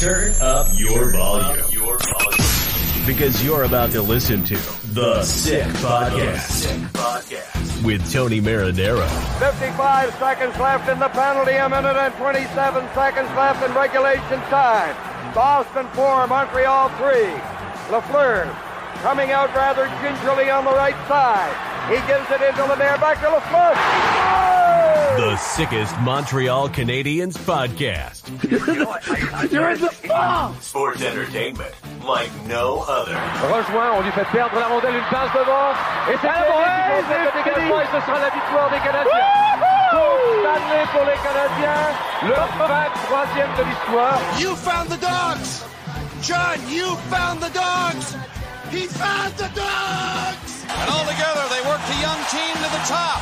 Turn up your volume. Your volume. Because you're about to listen to The Sick Podcast. Sick Podcast. With Tony Marinaro. 55 seconds left in the penalty, a minute and 27 seconds left in regulation time. Boston 4, Montreal 3. Lafleur coming out rather gingerly on the right side. He gives it into Lemaire, back to Lafleur. The sickest Montreal Canadiens podcast. You're in the ball. Sports entertainment like no other. Rejoint, on lui fait perdre la rondelle, une passe devant. Et c'est ouais, le dégagement et ce sera la victoire des Canadiens. Coupe Stanley pour les Canadiens, le 23e de l'histoire. You found the dogs! John, you found the dogs! He found the dogs! And all together, they worked the young team to the top.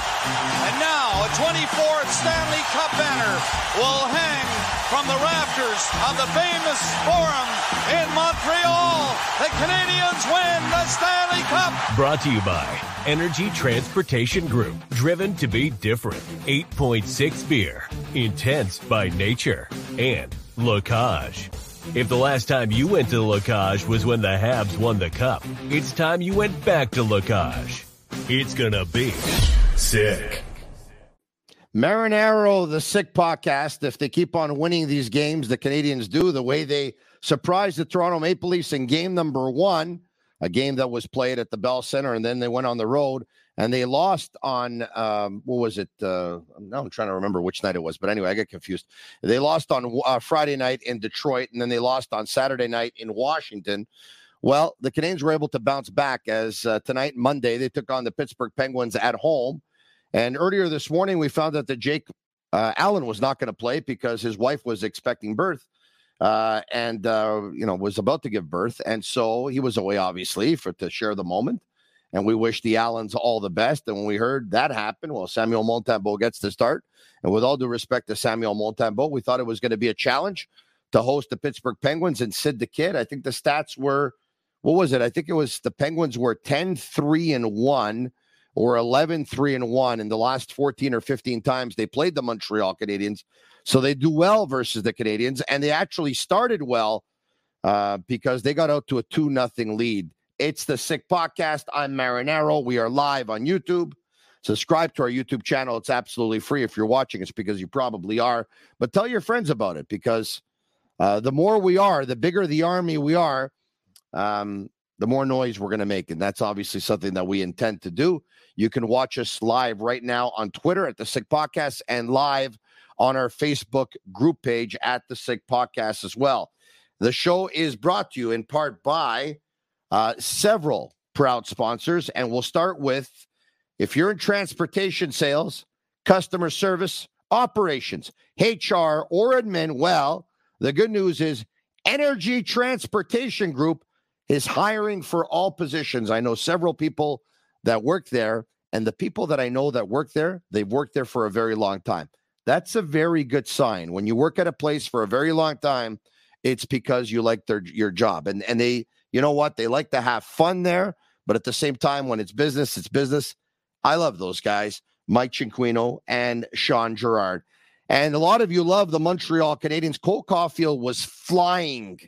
And now, a 24th Stanley Cup banner will hang from the rafters of the famous Forum in Montreal. The Canadians win the Stanley Cup. Brought to you by Energy Transportation Group. Driven to be different. 8.6 beer. Intense by nature. And La Cage. If the last time you went to La Cage was when the Habs won the cup, it's time you went back to La Cage. It's gonna be sick. Marinaro, the sick podcast. If they keep on winning these games, the Canadians do the way they surprised the Toronto Maple Leafs in game number one, a game that was played at the Bell Center, and then they went on the road and they lost on um, what was it? Uh, I'm trying to remember which night it was, but anyway, I get confused. They lost on uh, Friday night in Detroit, and then they lost on Saturday night in Washington. Well, the Canadians were able to bounce back as uh, tonight, Monday, they took on the Pittsburgh Penguins at home. And earlier this morning, we found out that Jake uh, Allen was not going to play because his wife was expecting birth uh, and uh, you know was about to give birth, and so he was away, obviously, for to share the moment. And we wish the Allens all the best. And when we heard that happen, well, Samuel Montembeault gets to start. And with all due respect to Samuel Montembeault, we thought it was going to be a challenge to host the Pittsburgh Penguins and Sid the Kid. I think the stats were, what was it? I think it was the Penguins were 10 3 and 1 or 11 3 and 1 in the last 14 or 15 times they played the Montreal Canadiens. So they do well versus the Canadians. And they actually started well uh, because they got out to a 2 nothing lead. It's the Sick Podcast. I'm Marinaro. We are live on YouTube. Subscribe to our YouTube channel. It's absolutely free. If you're watching, it's because you probably are. But tell your friends about it because uh, the more we are, the bigger the army we are, um, the more noise we're going to make. And that's obviously something that we intend to do. You can watch us live right now on Twitter at the Sick Podcast and live on our Facebook group page at the Sick Podcast as well. The show is brought to you in part by uh, several proud sponsors, and we'll start with if you're in transportation sales, customer service, operations, HR, or admin, well, the good news is Energy Transportation Group is hiring for all positions. I know several people that work there, and the people that I know that work there, they've worked there for a very long time. That's a very good sign. When you work at a place for a very long time, it's because you like their your job. And and they you know what? They like to have fun there, but at the same time, when it's business, it's business. I love those guys, Mike Cinquino and Sean Gerard. And a lot of you love the Montreal Canadiens. Cole Caufield was flying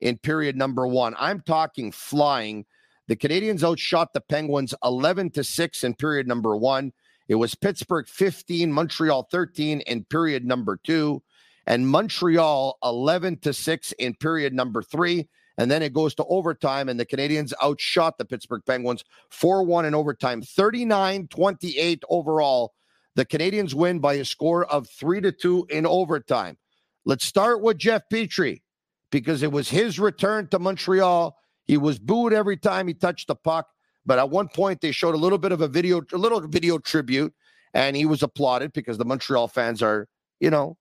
in period number one. I'm talking flying. The Canadians outshot the Penguins 11 to 6 in period number one. It was Pittsburgh 15, Montreal 13 in period number two, and Montreal 11 to 6 in period number three. And then it goes to overtime, and the Canadians outshot the Pittsburgh Penguins 4 1 in overtime, 39 28 overall. The Canadians win by a score of 3 to 2 in overtime. Let's start with Jeff Petry because it was his return to Montreal. He was booed every time he touched the puck. But at one point, they showed a little bit of a video, a little video tribute, and he was applauded because the Montreal fans are, you know,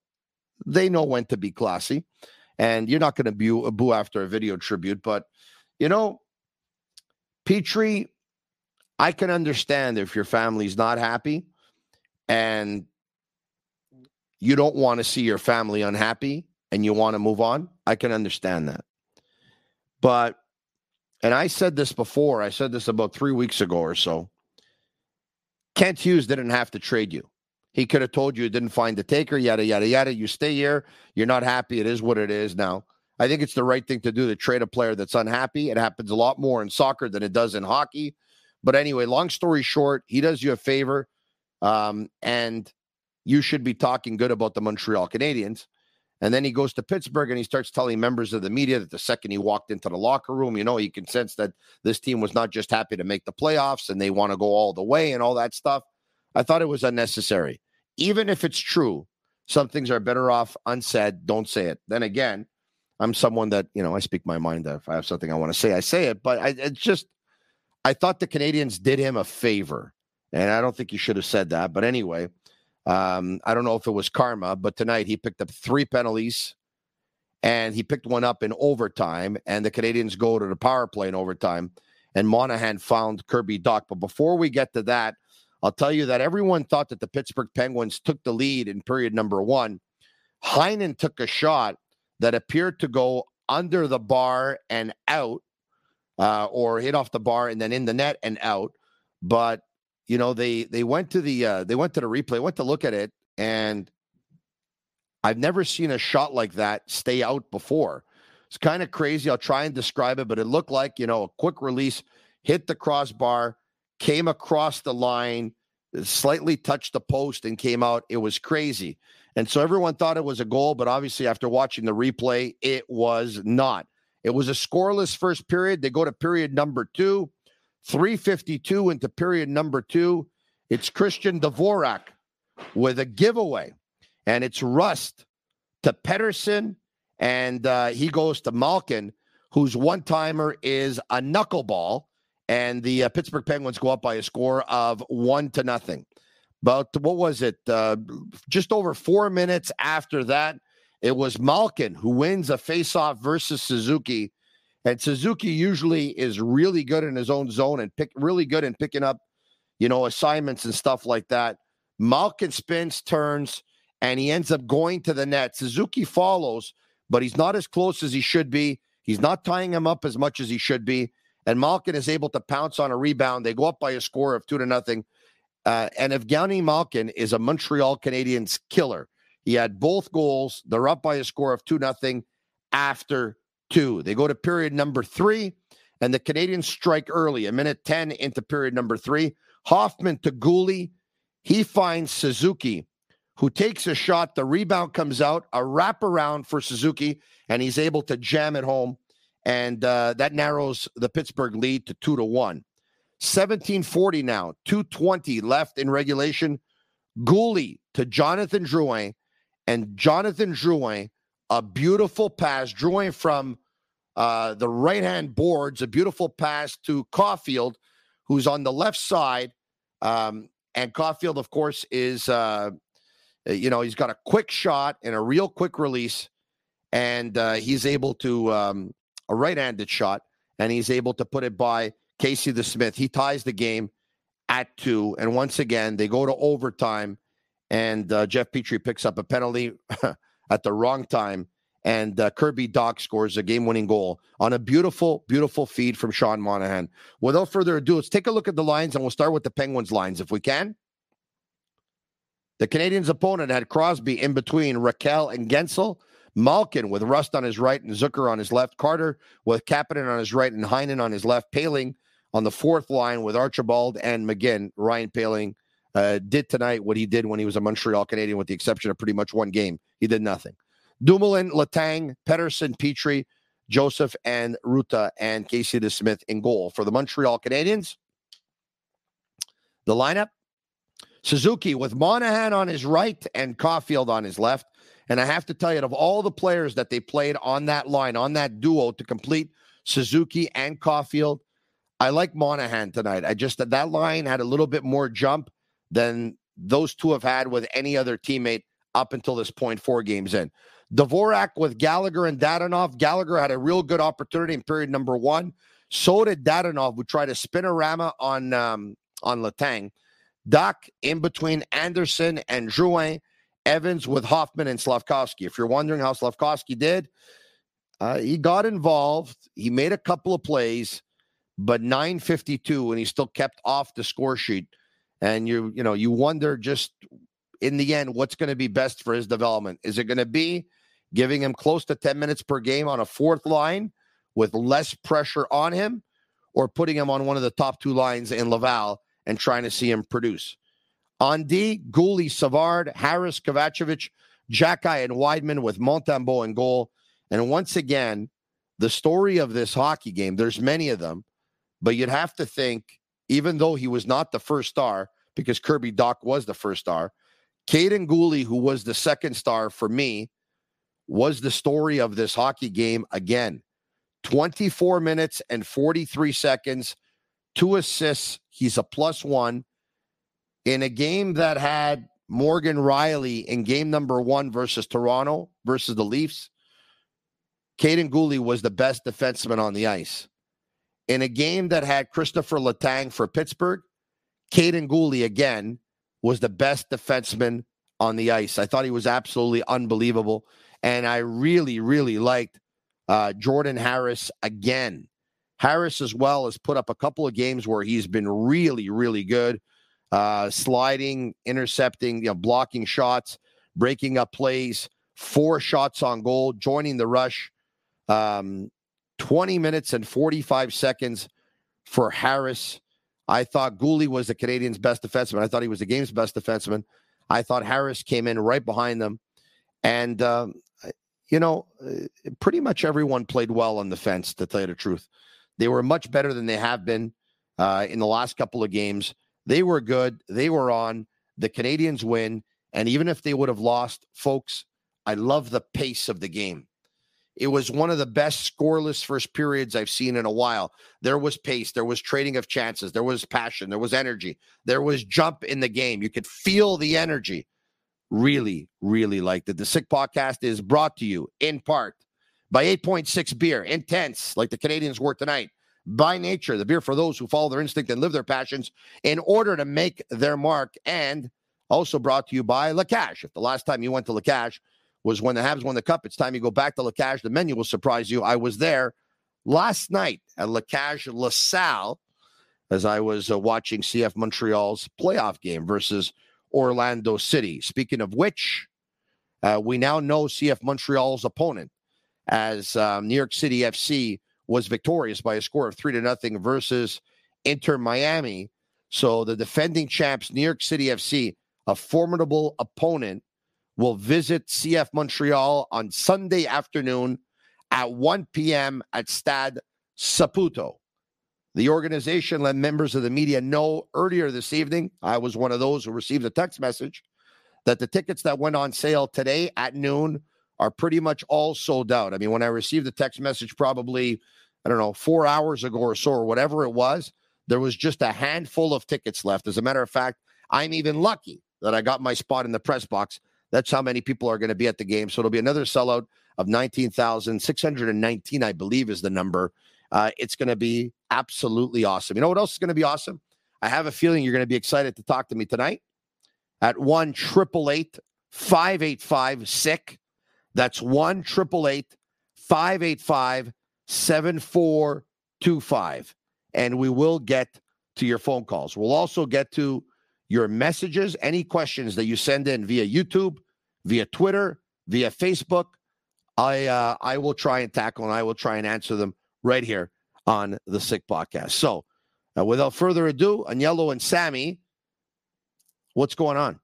they know when to be classy. And you're not going to boo, boo after a video tribute, but you know, Petry, I can understand if your family's not happy and you don't want to see your family unhappy and you want to move on. I can understand that. But, and I said this before, I said this about three weeks ago or so. Kent Hughes didn't have to trade you. He could have told you he didn't find the taker, yada, yada, yada. You stay here. You're not happy. It is what it is now. I think it's the right thing to do to trade a player that's unhappy. It happens a lot more in soccer than it does in hockey. But anyway, long story short, he does you a favor. Um, and you should be talking good about the Montreal Canadiens. And then he goes to Pittsburgh and he starts telling members of the media that the second he walked into the locker room, you know, he can sense that this team was not just happy to make the playoffs and they want to go all the way and all that stuff. I thought it was unnecessary. Even if it's true, some things are better off unsaid. Don't say it. Then again, I'm someone that, you know, I speak my mind. If I have something I want to say, I say it. But I, it's just, I thought the Canadians did him a favor. And I don't think he should have said that. But anyway, um, I don't know if it was karma, but tonight he picked up three penalties and he picked one up in overtime. And the Canadians go to the power play in overtime. And Monahan found Kirby Dach. But before we get to that, I'll tell you that everyone thought that the Pittsburgh Penguins took the lead in period number one. Heinen took a shot that appeared to go under the bar and out, uh, or hit off the bar and then in the net and out. But you know they they went to the uh, they went to the replay, went to look at it, and I've never seen a shot like that stay out before. It's kind of crazy. I'll try and describe it, but it looked like you know a quick release, hit the crossbar, came across the line, slightly touched the post, and came out. It was crazy. And so everyone thought it was a goal, but obviously after watching the replay, it was not. It was a scoreless first period. They go to period number two. 352 into period number two. It's Christian Dvorak with a giveaway, and it's Rust to Pettersson, and uh, he goes to Malkin, whose one timer is a knuckleball, and the uh, Pittsburgh Penguins go up by a score of one to nothing. But what was it? Uh, just over four minutes after that, it was Malkin who wins a faceoff versus Suzuki and Suzuki usually is really good in his own zone and pick really good in picking up, you know, assignments and stuff like that. Malkin spins, turns, and he ends up going to the net. Suzuki follows, but he's not as close as he should be. He's not tying him up as much as he should be. And Malkin is able to pounce on a rebound. They go up by a score of two to nothing. Uh, and Evgeny Malkin is a Montreal Canadiens killer. He had both goals. They're up by a score of two nothing after two. They go to period number three, and the Canadians strike early, a minute 10 into period number three. Hoffman to Guhle. He finds Suzuki, who takes a shot. The rebound comes out, a wraparound for Suzuki, and he's able to jam it home. And uh, that narrows the Pittsburgh lead to two to one. 1740 now, 220 left in regulation. Guhle to Jonathan Drouin, and Jonathan Drouin a beautiful pass, drawing from uh, the right hand boards, a beautiful pass to Caufield, who's on the left side. Um, and Caufield, of course, is, uh, you know, he's got a quick shot and a real quick release. And uh, he's able to, um, a right handed shot, and he's able to put it by Casey DeSmith. He ties the game at two. And once again, they go to overtime, and uh, Jeff Petry picks up a penalty. at the wrong time. And uh, Kirby Dach scores a game winning goal on a beautiful, beautiful feed from Sean Monahan. Without further ado, let's take a look at the lines and we'll start with the Penguins lines if we can. The Canadiens' opponent had Crosby in between Rakell and Guentzel. Malkin with Rust on his right and Zucker on his left. Carter with Kapanen on his right and Heinen on his left. Poehling on the fourth line with Archibald and McGinn. Ryan Poehling uh, did tonight what he did when he was a Montreal Canadian, with the exception of pretty much one game. He did nothing. Dumoulin, Letang, Pettersson, Petry, Joseph, and Ruta, and Casey DeSmith in goal for the Montreal Canadiens. The lineup Suzuki with Monahan on his right and Caufield on his left. And I have to tell you, of all the players that they played on that line, on that duo to complete Suzuki and Caufield, I like Monahan tonight. I just that line had a little bit more jump than those two have had with any other teammate up until this point, four games in. Dvorak with Gallagher and Dadonov. Gallagher had a real good opportunity in period number one. So did Dadonov, who tried to spin a rama on um, on Letang. Dach in between Anderson and Drouin. Evans with Hoffman and Slavkovsky. If you're wondering how Slavkovsky did, uh, he got involved. He made a couple of plays, but 952, and he still kept off the score sheet. And you, you know, you wonder just in the end what's going to be best for his development. Is it going to be giving him close to 10 minutes per game on a fourth line with less pressure on him, or putting him on one of the top two lines in Laval and trying to see him produce? On D, Guhle, Savard, Harris, Kovacevic, Xhekaj, and Wideman with Montembeault in goal. And once again, the story of this hockey game, there's many of them, but you'd have to think, even though he was not the first star, because Kirby Dach was the first star, Kaiden Guhle, who was the second star for me, was the story of this hockey game again. 24 minutes and 43 seconds, two assists. He's a plus one in a game that had Morgan Rielly in game number one versus Toronto versus the Leafs. Kaiden Guhle was the best defenseman on the ice. In a game that had Christopher Letang for Pittsburgh, Kaiden Guhle again was the best defenseman on the ice. I thought he was absolutely unbelievable. And I really, really liked uh, Jordan Harris again. Harris, as well, has put up a couple of games where he's been really, really good, uh, sliding, intercepting, you know, blocking shots, breaking up plays, four shots on goal, joining the rush. Um, 20 minutes and 45 seconds for Harris. I thought Guhle was the Canadians' best defenseman. I thought he was the game's best defenseman. I thought Harris came in right behind them. And, um, you know, uh, pretty much everyone played well on the fence, to tell you the truth. They were much better than they have been uh, in the last couple of games. They were good. They were on. The Canadians win. And even if they would have lost, folks, I love the pace of the game. It was one of the best scoreless first periods I've seen in a while. There was pace, there was trading of chances, there was passion, there was energy, there was jump in the game. You could feel the energy. Really, really liked it. The Sick Podcast is brought to you in part by 8.6 beer, intense, like the Canadians were tonight. By nature, the beer for those who follow their instinct and live their passions in order to make their mark. And also brought to you by La Cage. If the last time you went to La Cage was when the Habs won the cup. It's time you go back to La Cage. The menu will surprise you. I was there last night at La Cage LaSalle as I was uh, watching CF Montreal's playoff game versus Orlando City. Speaking of which, uh, we now know CF Montreal's opponent as um, New York City FC was victorious by a score of three to nothing versus Inter Miami. So the defending champs, New York City FC, a formidable opponent will visit CF Montreal on Sunday afternoon at 1 p.m. at Stade Saputo. The organization let members of the media know earlier this evening, I was one of those who received a text message, that the tickets that went on sale today at noon are pretty much all sold out. I mean, when I received the text message, probably, I don't know, four hours ago or so, or whatever it was, there was just a handful of tickets left. As a matter of fact, I'm even lucky that I got my spot in the press box that's how many people are going to be at the game. So it'll be another sellout of 19,619, I believe is the number. Uh, it's going to be absolutely awesome. You know what else is going to be awesome? I have a feeling you're going to be excited to talk to me tonight at 1 888 585 SICK. That's 1 585 7425. And we will get to your phone calls. We'll also get to your messages, any questions that you send in via YouTube, via Twitter, via Facebook. I uh, I will try and tackle and I will try and answer them right here on the Sick Podcast. So, uh, without further ado, Agnello and Sammy, what's going on?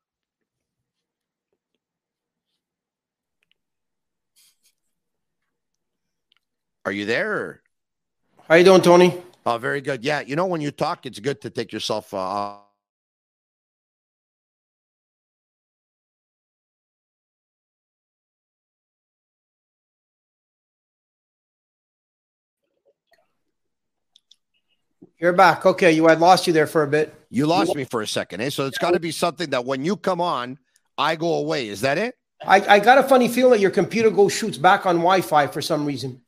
Are you there? How you doing, Tony? Oh, very good. Yeah, you know when you talk, it's good to take yourself uh, You're back. Okay, you had lost you there for a bit. You lost me for a second, eh? So it's got to be something that when you come on, I go away. Is that it? I, I got a funny feeling that your computer goes shoots back on Wi-Fi for some reason.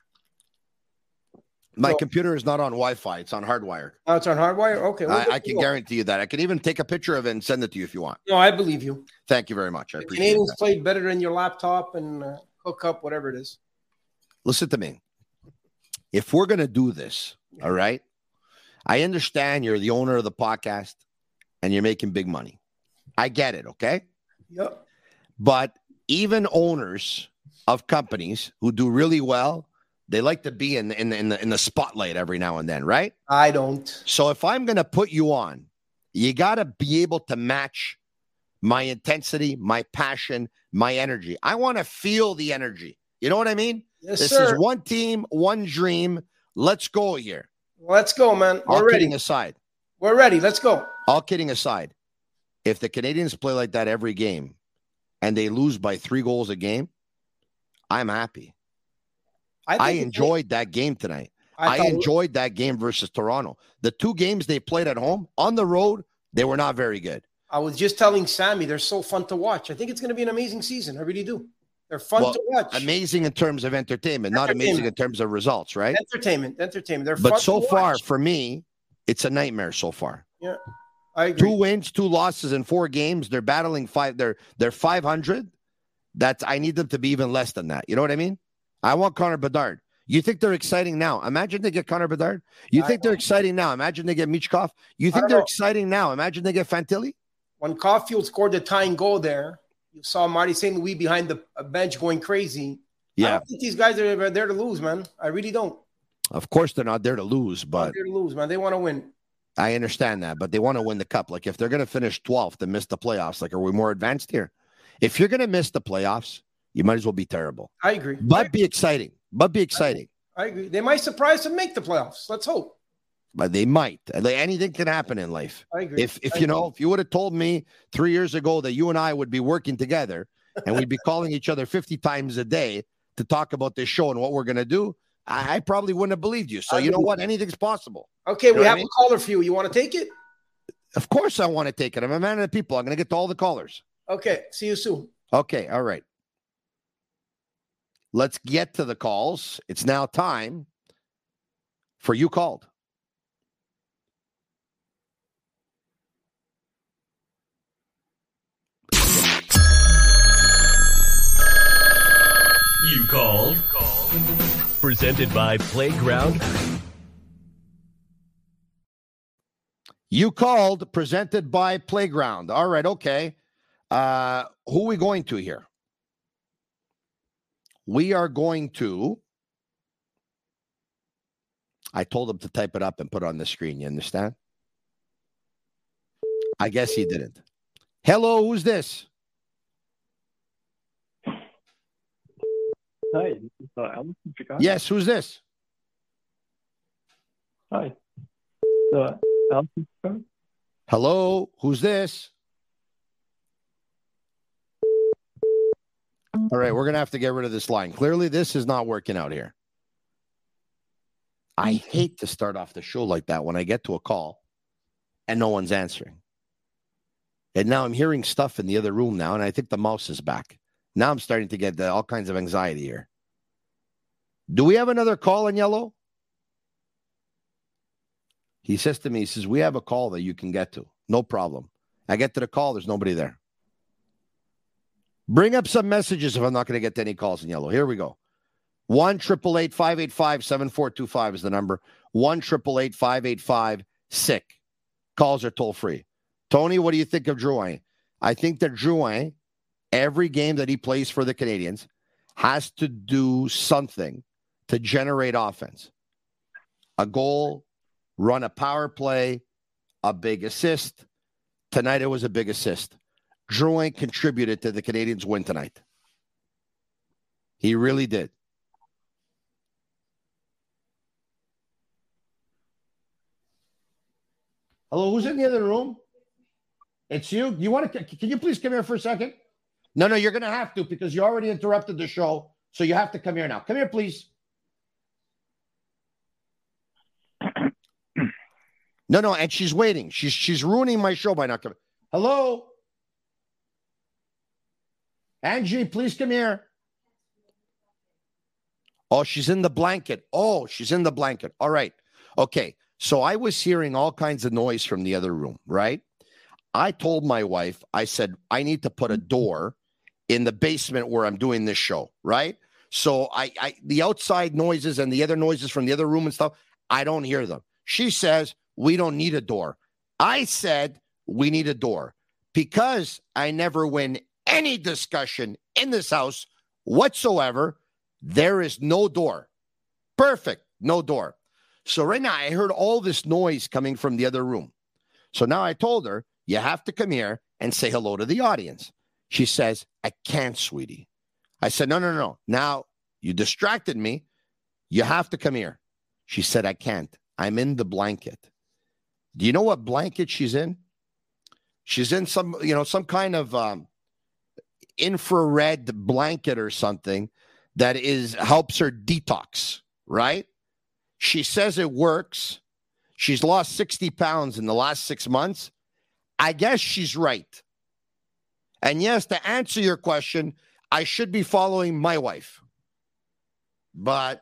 My So- computer is not on Wi-Fi; it's on hardwired. Oh, it's on hardwire. Okay, well, I, I can know. guarantee you that. I can even take a picture of it and send it to you if you want. No, I believe you. Thank you very much. I The appreciate Canadians that. played better than your laptop and uh, hook up, whatever it is. Listen to me. If we're going to do this, all right, I understand you're the owner of the podcast and you're making big money. I get it, okay? Yep. But even owners of companies who do really well, they like to be in in, in the in the spotlight every now and then, right? I don't. So if I'm going to put you on, you got to be able to match my intensity, my passion, my energy. I want to feel the energy. You know what I mean? Yes, this sir. is one team, one dream. Let's go here. Let's go, man. All We're kidding ready. aside, We're ready. Let's go. all kidding aside, if the Canadians play like that every game and they lose by three goals a game, I'm happy. I, think- enjoyed that game tonight. I, thought- enjoyed that game versus Toronto. The two games they played at home on the road, they were not very good. I was just telling Sammy they're so fun to watch. I think it's going to be an amazing season. I really do. They're fun Well, to watch. Amazing in terms of entertainment, not amazing in terms of results, right? entertainment, entertainment. They're fun But so far, for me, it's a nightmare so far. yeah, I agree. Two wins, two losses in four games. They're battling five. They're they're five hundred. That's I need them to be even less than that. You know what I mean? I want Connor Bedard. You think they're exciting now? Imagine they get Connor Bedard. You I think they're know. exciting now? Imagine they get Michkov. You think they're know. exciting now? Imagine they get Fantilli. when Caufield scored the tying goal there, you saw Marty St. Louis behind the bench going crazy. I Yeah, don't think these guys are there to lose, man. I really don't. of course they're not there to lose, They're but there to lose, man. They want to win. I understand that. But they want to win the cup. Like if they're going to finish twelfth and miss the playoffs, like are we more advanced here? If you're going to miss the playoffs, you might as well be terrible. I agree. But be exciting. But be exciting. I agree. They might surprise and make the playoffs. Let's hope. But they might. Anything can happen in life. I agree. If if I you know, if you would have told me three years ago that you and I would be working together and we'd be calling each other 50 times a day to talk about this show and what we're gonna do, I, I probably wouldn't have believed you. So I you know what? Anything's possible. Okay, You we what I have mean? a caller for you. You want to take it? Of course I want to take it. I'm a man of the people. I'm gonna get to all the callers. Okay. See you soon. Okay, all right. Let's get to the calls. It's now time for you called. You called. Presented by Playground. You called, presented by Playground. All right, okay. Uh, who are we going to here? We are going to. I told him to type it up and put it on the screen. You understand? I guess he didn't. Hello, who's this? Hi, this is uh, Alan from Chicago. Yes, who's this? Hi. Uh, Alan. Hello, who's this? All right, we're going to have to get rid of this line. Clearly, this is not working out here. I mm-hmm. hate to start off the show like that when I get to a call and no one's answering. And now I'm hearing stuff in the other room now, and I think the mouse is back. Now I'm starting to get the, all kinds of anxiety here. Do we have another call in yellow? He says to me, he says, We have a call that you can get to. No problem. I get to the call, there's nobody there. Bring up some messages if I'm not going to get to any calls in yellow. Here we go. 1 585 7425 is the number. 1 585 sick. Calls are toll free. Tony, what do you think of Drouin? I think that Drouin, every game that he plays for the Canadians, has to do something to generate offense. A goal, run a power play, a big assist. Tonight it was a big assist. Drouin contributed to the Canadians' win tonight. He really did. Hello, who's in the other room? It's you. You want to? Can you please come here for a second? No, no, you're going to have to because you already interrupted the show. So you have to come here now. Come here, please. No, no, and she's waiting. She's she's ruining my show by not coming. Hello. Angie, please come here. Oh, she's in the blanket. Oh, she's in the blanket. All right. Okay. So I was hearing all kinds of noise from the other room, right? I told my wife, I said, I need to put a door in the basement where I'm doing this show, right? So I, I the outside noises and the other noises from the other room and stuff, I don't hear them. She says, we don't need a door. I said, we need a door because I never win any discussion in this house whatsoever. There is no door. Perfect. No door. So right now I heard all this noise coming from the other room. So now I told her, you have to come here and say hello to the audience. She says, I can't, sweetie. I said, no, no, no. Now you distracted me. You have to come here. She said, I can't. I'm in the blanket. Do you know what blanket she's in? She's in some, you know, some kind of um, infrared blanket or something that is helps her detox, right? She says it works. She's lost 60 pounds in the last six months. I guess she's right. And yes, to answer your question, I should be following my wife. But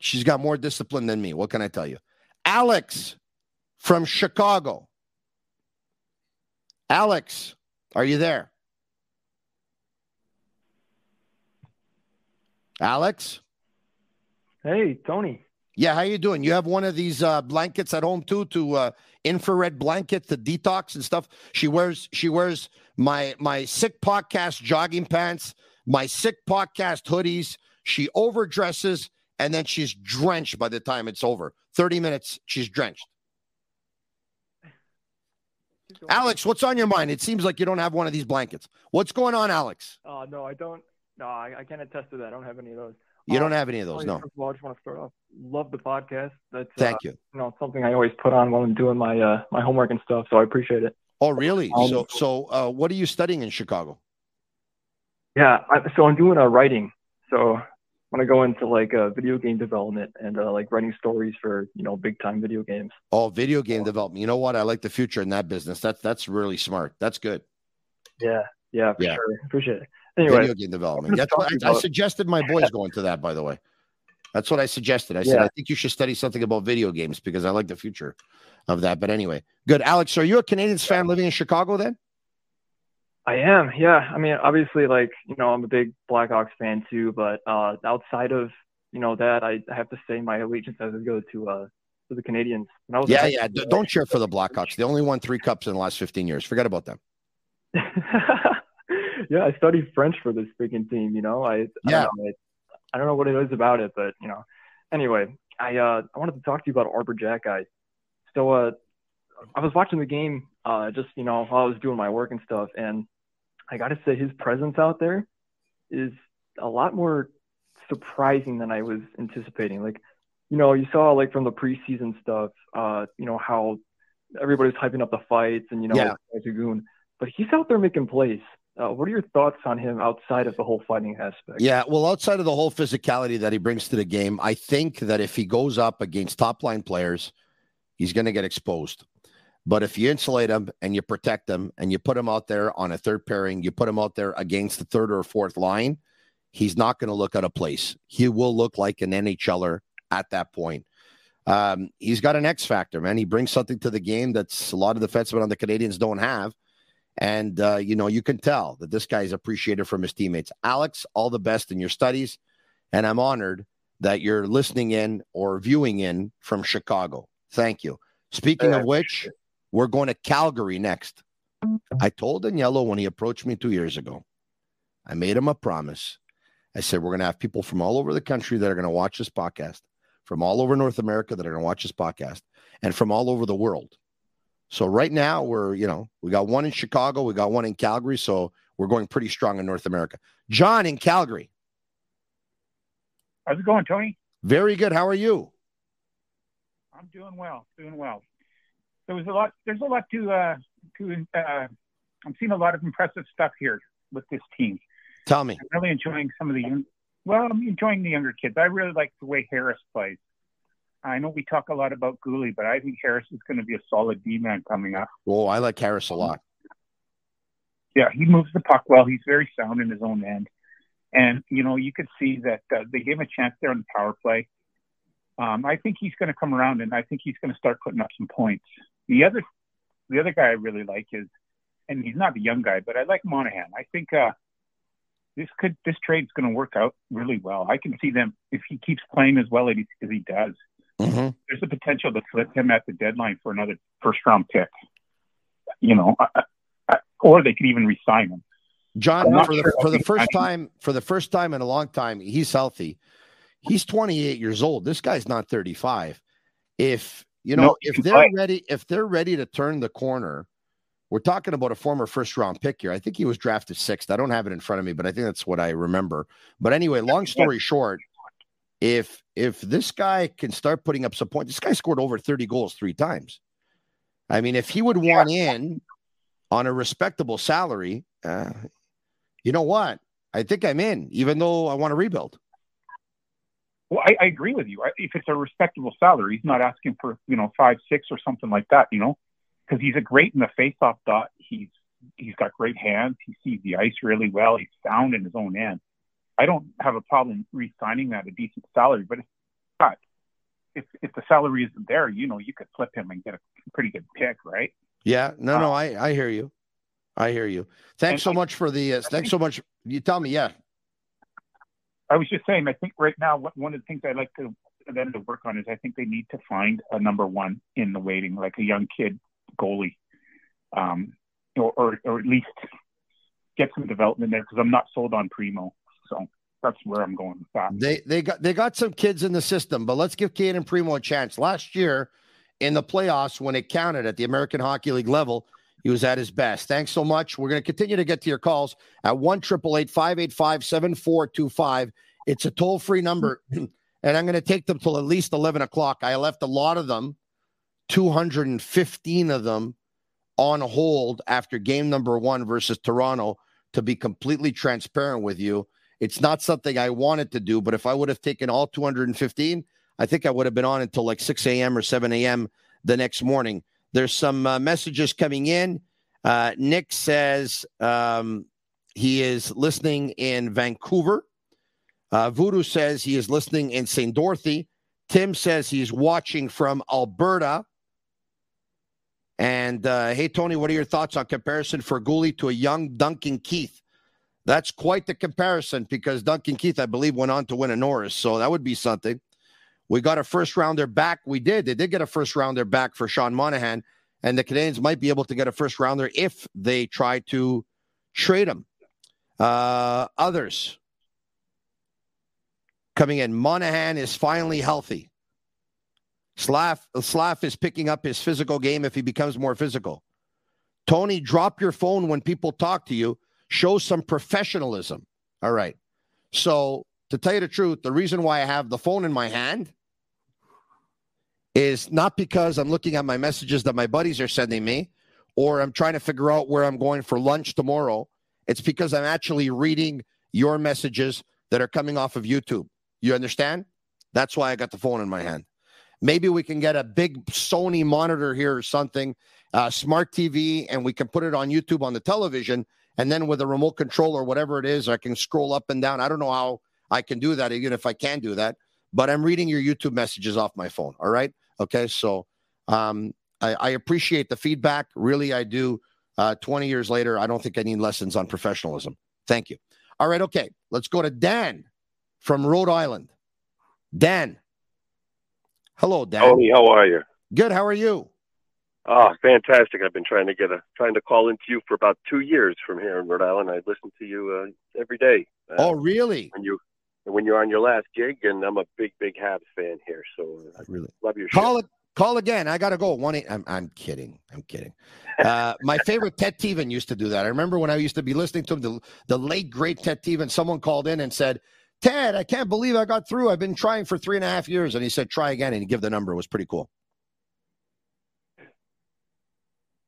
she's got more discipline than me. What can I tell you? Alex from Chicago. Alex, are you there? Alex? Hey, Tony. Yeah, how you doing? You have one of these uh, blankets at home too, to uh, infrared blanket to detox and stuff. She wears she wears my my sick podcast jogging pants, my sick podcast hoodies. She overdresses and then she's drenched by the time it's over. Thirty minutes, she's drenched. Alex, what's on your mind? It seems like you don't have one of these blankets. What's going on, Alex? Uh, no, I don't. No, I, I can't attest to that. I don't have any of those. You don't Uh, have any of those, no. First of all, I just want to start off. Love the podcast. That's Thank uh, you. You know, something I always put on while I'm doing my uh, my homework and stuff. So I appreciate it. Oh, really? Um, so, so uh, what are you studying in Chicago? Yeah. I, so I'm doing a writing. So want to go into like uh, video game development and uh, like writing stories for you know big time video games. Oh, video game development. You know what? I like the future in that business. That's that's really smart. That's good. Yeah. Yeah. For Yeah. sure. Appreciate it. Anyway, video game development. That's what I, I suggested my boys go into that. By the way, that's what I suggested. I said Yeah. I think you should study something about video games because I like the future of that. But anyway, good. Alex, are you a Canadians fan living in Chicago? Then I am, yeah. I mean, obviously, like you know, I'm a big Blackhawks fan too. But uh, outside of you know that, I I have to say my allegiance has to go to uh to the Canadians. I yeah, yeah. D- don't cheer for the Blackhawks. They only won three cups in the last fifteen years. Forget about them. yeah, I studied French for this freaking team. You know, I I Yeah. don't know, I, I don't know what it is about it, but you know. Anyway, I uh I wanted to talk to you about Arber Xhekaj. So uh, I was watching the game uh just you know while I was doing my work and stuff, and I got to say his presence out there is a lot more surprising than I was anticipating. Like, you know, you saw like from the preseason stuff, uh, you know how everybody's hyping up the fights and you know Yeah. like but he's out there making plays. Uh, what are your thoughts on him outside of the whole fighting aspect? Yeah, well, outside of the whole physicality that he brings to the game, I think that if he goes up against top line players, he's going to get exposed. But if you insulate him and you protect him and you put him out there on a third pairing, you put him out there against the third or fourth line, he's not going to look out of place. He will look like an NHLer at that point. Um, he's got an X factor, man. He brings something to the game that's a lot of defensemen on the Canadians don't have. And, uh, you know, you can tell that this guy is appreciated from his teammates. Alex, all the best in your studies. And I'm honored that you're listening in or viewing in from Chicago. Thank you. Speaking of which, we're going to Calgary next. Mm-hmm. I told Daniello when he approached me two years ago, I made him a promise. I said, we're going to have people from all over the country that are going to watch this podcast, from all over North America that are going to watch this podcast, and from all over the world. So right now we're, you know, we got one in Chicago, we got one in Calgary, so we're going pretty strong in North America. John in Calgary. How's it going, Tony? Very good. How are you? I'm doing well, doing well. There was a lot. There's a lot to uh, to. Uh, I'm seeing a lot of impressive stuff here with this team. Tell me. I'm really enjoying some of the young. Well, I'm enjoying the younger kids. I really like the way Harris plays. I know we talk a lot about Guhle, but I think Harris is going to be a solid D man coming up. Oh, I like Harris a lot. yeah, he moves the puck well. He's very sound in his own end, and you know you could see that uh, they gave him a chance there on the power play. Um, I think he's going to come around, and I think he's going to start putting up some points. The other, the other guy I really like is, and he's not a young guy, but I like Monahan. I think uh, this could this trade's going to work out really well. I can see them if he keeps playing as well as he, as he does. Mm-hmm. There's a potential to flip him at the deadline for another first round pick. You know, I, I, or they could even resign him. John, for the sure for the first time for the first time in a long time, he's healthy. He's 28 years old. This guy's not 35. If you know, No, if they're play. ready, if they're ready to turn the corner, we're talking about a former first round pick here. I think he was drafted sixth. I don't have it in front of me, but I think that's what I remember. But anyway, long story short, if if this guy can start putting up some points, this guy scored over 30 goals three times. I mean, if he would want in on a respectable salary, uh, you know what? I think I'm in, even though I want to rebuild. Well, I, I agree with you. I- If it's a respectable salary, he's not asking for you know five, six, or something like that. You know, because he's a great in the face-off dot. He's he's got great hands. He sees the ice really well. He's sound in his own end. I don't have a problem re-signing that a decent salary, but if, but if if the salary isn't there, you know, you could flip him and get a pretty good pick, right? Yeah, no, no, I I hear you. I hear you. Thanks so I- much for the. Uh, thanks so much. You tell me, yeah. I was just saying, I think right now one of the things I'd like to them to work on is I think they need to find a number one in the waiting, like a young kid goalie, um, or, or or at least get some development there because I'm not sold on Primeau. So that's where I'm going with that. They they got they got some kids in the system, but let's give Caden and Primeau a chance. Last year in the playoffs, when it counted at the American Hockey League level, he was at his best. Thanks so much. We're going to continue to get to your calls at one triple eight five eight five seven four two five. It's a toll free number, and I'm going to take them till at least eleven o'clock. I left a lot of them, two hundred and fifteen of them, on hold after game number one versus Toronto. To be completely transparent with you, it's not something I wanted to do, but if I would have taken all 215, I think I would have been on until like 6 a.m. or 7 a.m. the next morning. There's some uh, messages coming in. Uh, Nick says um, he is listening in Vancouver. Uh, Voodoo says he is listening in St. Dorothy. Tim says he's watching from Alberta. And uh, hey, Tony, what are your thoughts on comparison for Guhle to a young Duncan Keith? That's quite the comparison because Duncan Keith, I believe, went on to win a Norris. So that would be something. We got a first rounder back. We did. They did get a first rounder back for Sean Monahan. And the Canadians might be able to get a first rounder if they try to trade him. Uh, others coming in. Monahan is finally healthy. Slav, Slav is picking up his physical game if he becomes more physical. Tony, drop your phone when people talk to you. Show some professionalism. All right. So, to tell you the truth, the reason why I have the phone in my hand is not because I'm looking at my messages that my buddies are sending me or I'm trying to figure out where I'm going for lunch tomorrow. It's because I'm actually reading your messages that are coming off of YouTube. You understand? That's why I got the phone in my hand. Maybe we can get a big Sony monitor here or something, uh, smart TV, and we can put it on YouTube on the television. And then with a remote control or whatever it is, I can scroll up and down. I don't know how I can do that, even if I can do that. But I'm reading your YouTube messages off my phone. All right. Okay. So um, I, I appreciate the feedback. Really, I do. Uh, 20 years later, I don't think I need lessons on professionalism. Thank you. All right. Okay. Let's go to Dan from Rhode Island. Dan. Hello, Dan. Tony, how are you? Good. How are you? Oh, fantastic! I've been trying to get a trying to call into you for about two years from here in Rhode Island. I listen to you uh, every day. Uh, oh, really? When you when you're on your last gig, and I'm a big big Habs fan here, so I really love your show. Call it. Call again. I gotta go. One. Eight, I'm. I'm kidding. I'm kidding. Uh, my favorite Ted Tevan used to do that. I remember when I used to be listening to him, the, the late great Ted Tevan. Someone called in and said, "Ted, I can't believe I got through. I've been trying for three and a half years." And he said, "Try again," and he gave the number. It was pretty cool.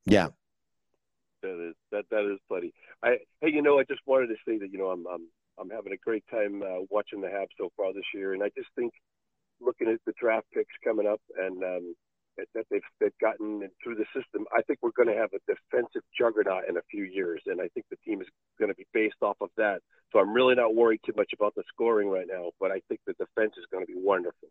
Yeah. That is that that is funny. I hey, you know, I just wanted to say that you know I'm I'm I'm having a great time uh, watching the Habs so far this year, and I just think looking at the draft picks coming up and um that they've they've gotten through the system, I think we're going to have a defensive juggernaut in a few years, and I think the team is going to be based off of that. So I'm really not worried too much about the scoring right now, but I think the defense is going to be wonderful.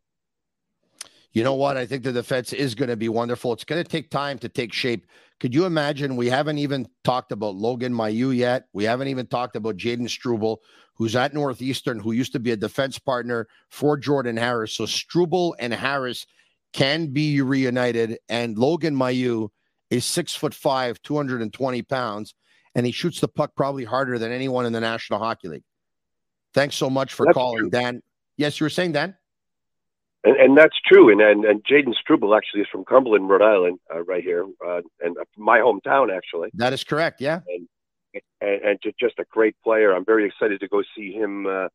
You know what? I think the defense is going to be wonderful. It's going to take time to take shape. Could you imagine? We haven't even talked about Logan Mailloux yet. We haven't even talked about Jayden Struble, who's at Northeastern, who used to be a defense partner for Jordan Harris. So Struble and Harris can be reunited. And Logan Mailloux is six foot five, 220 pounds, and he shoots the puck probably harder than anyone in the National Hockey League. Thanks so much for That's calling, true. Dan. Yes, you were saying, Dan? And, and that's true. And and, and Jayden Struble actually is from Cumberland, Rhode Island, uh, right here, uh, and uh, my hometown actually. That is correct. Yeah. And and, and just a great player. I'm very excited to go see him uh,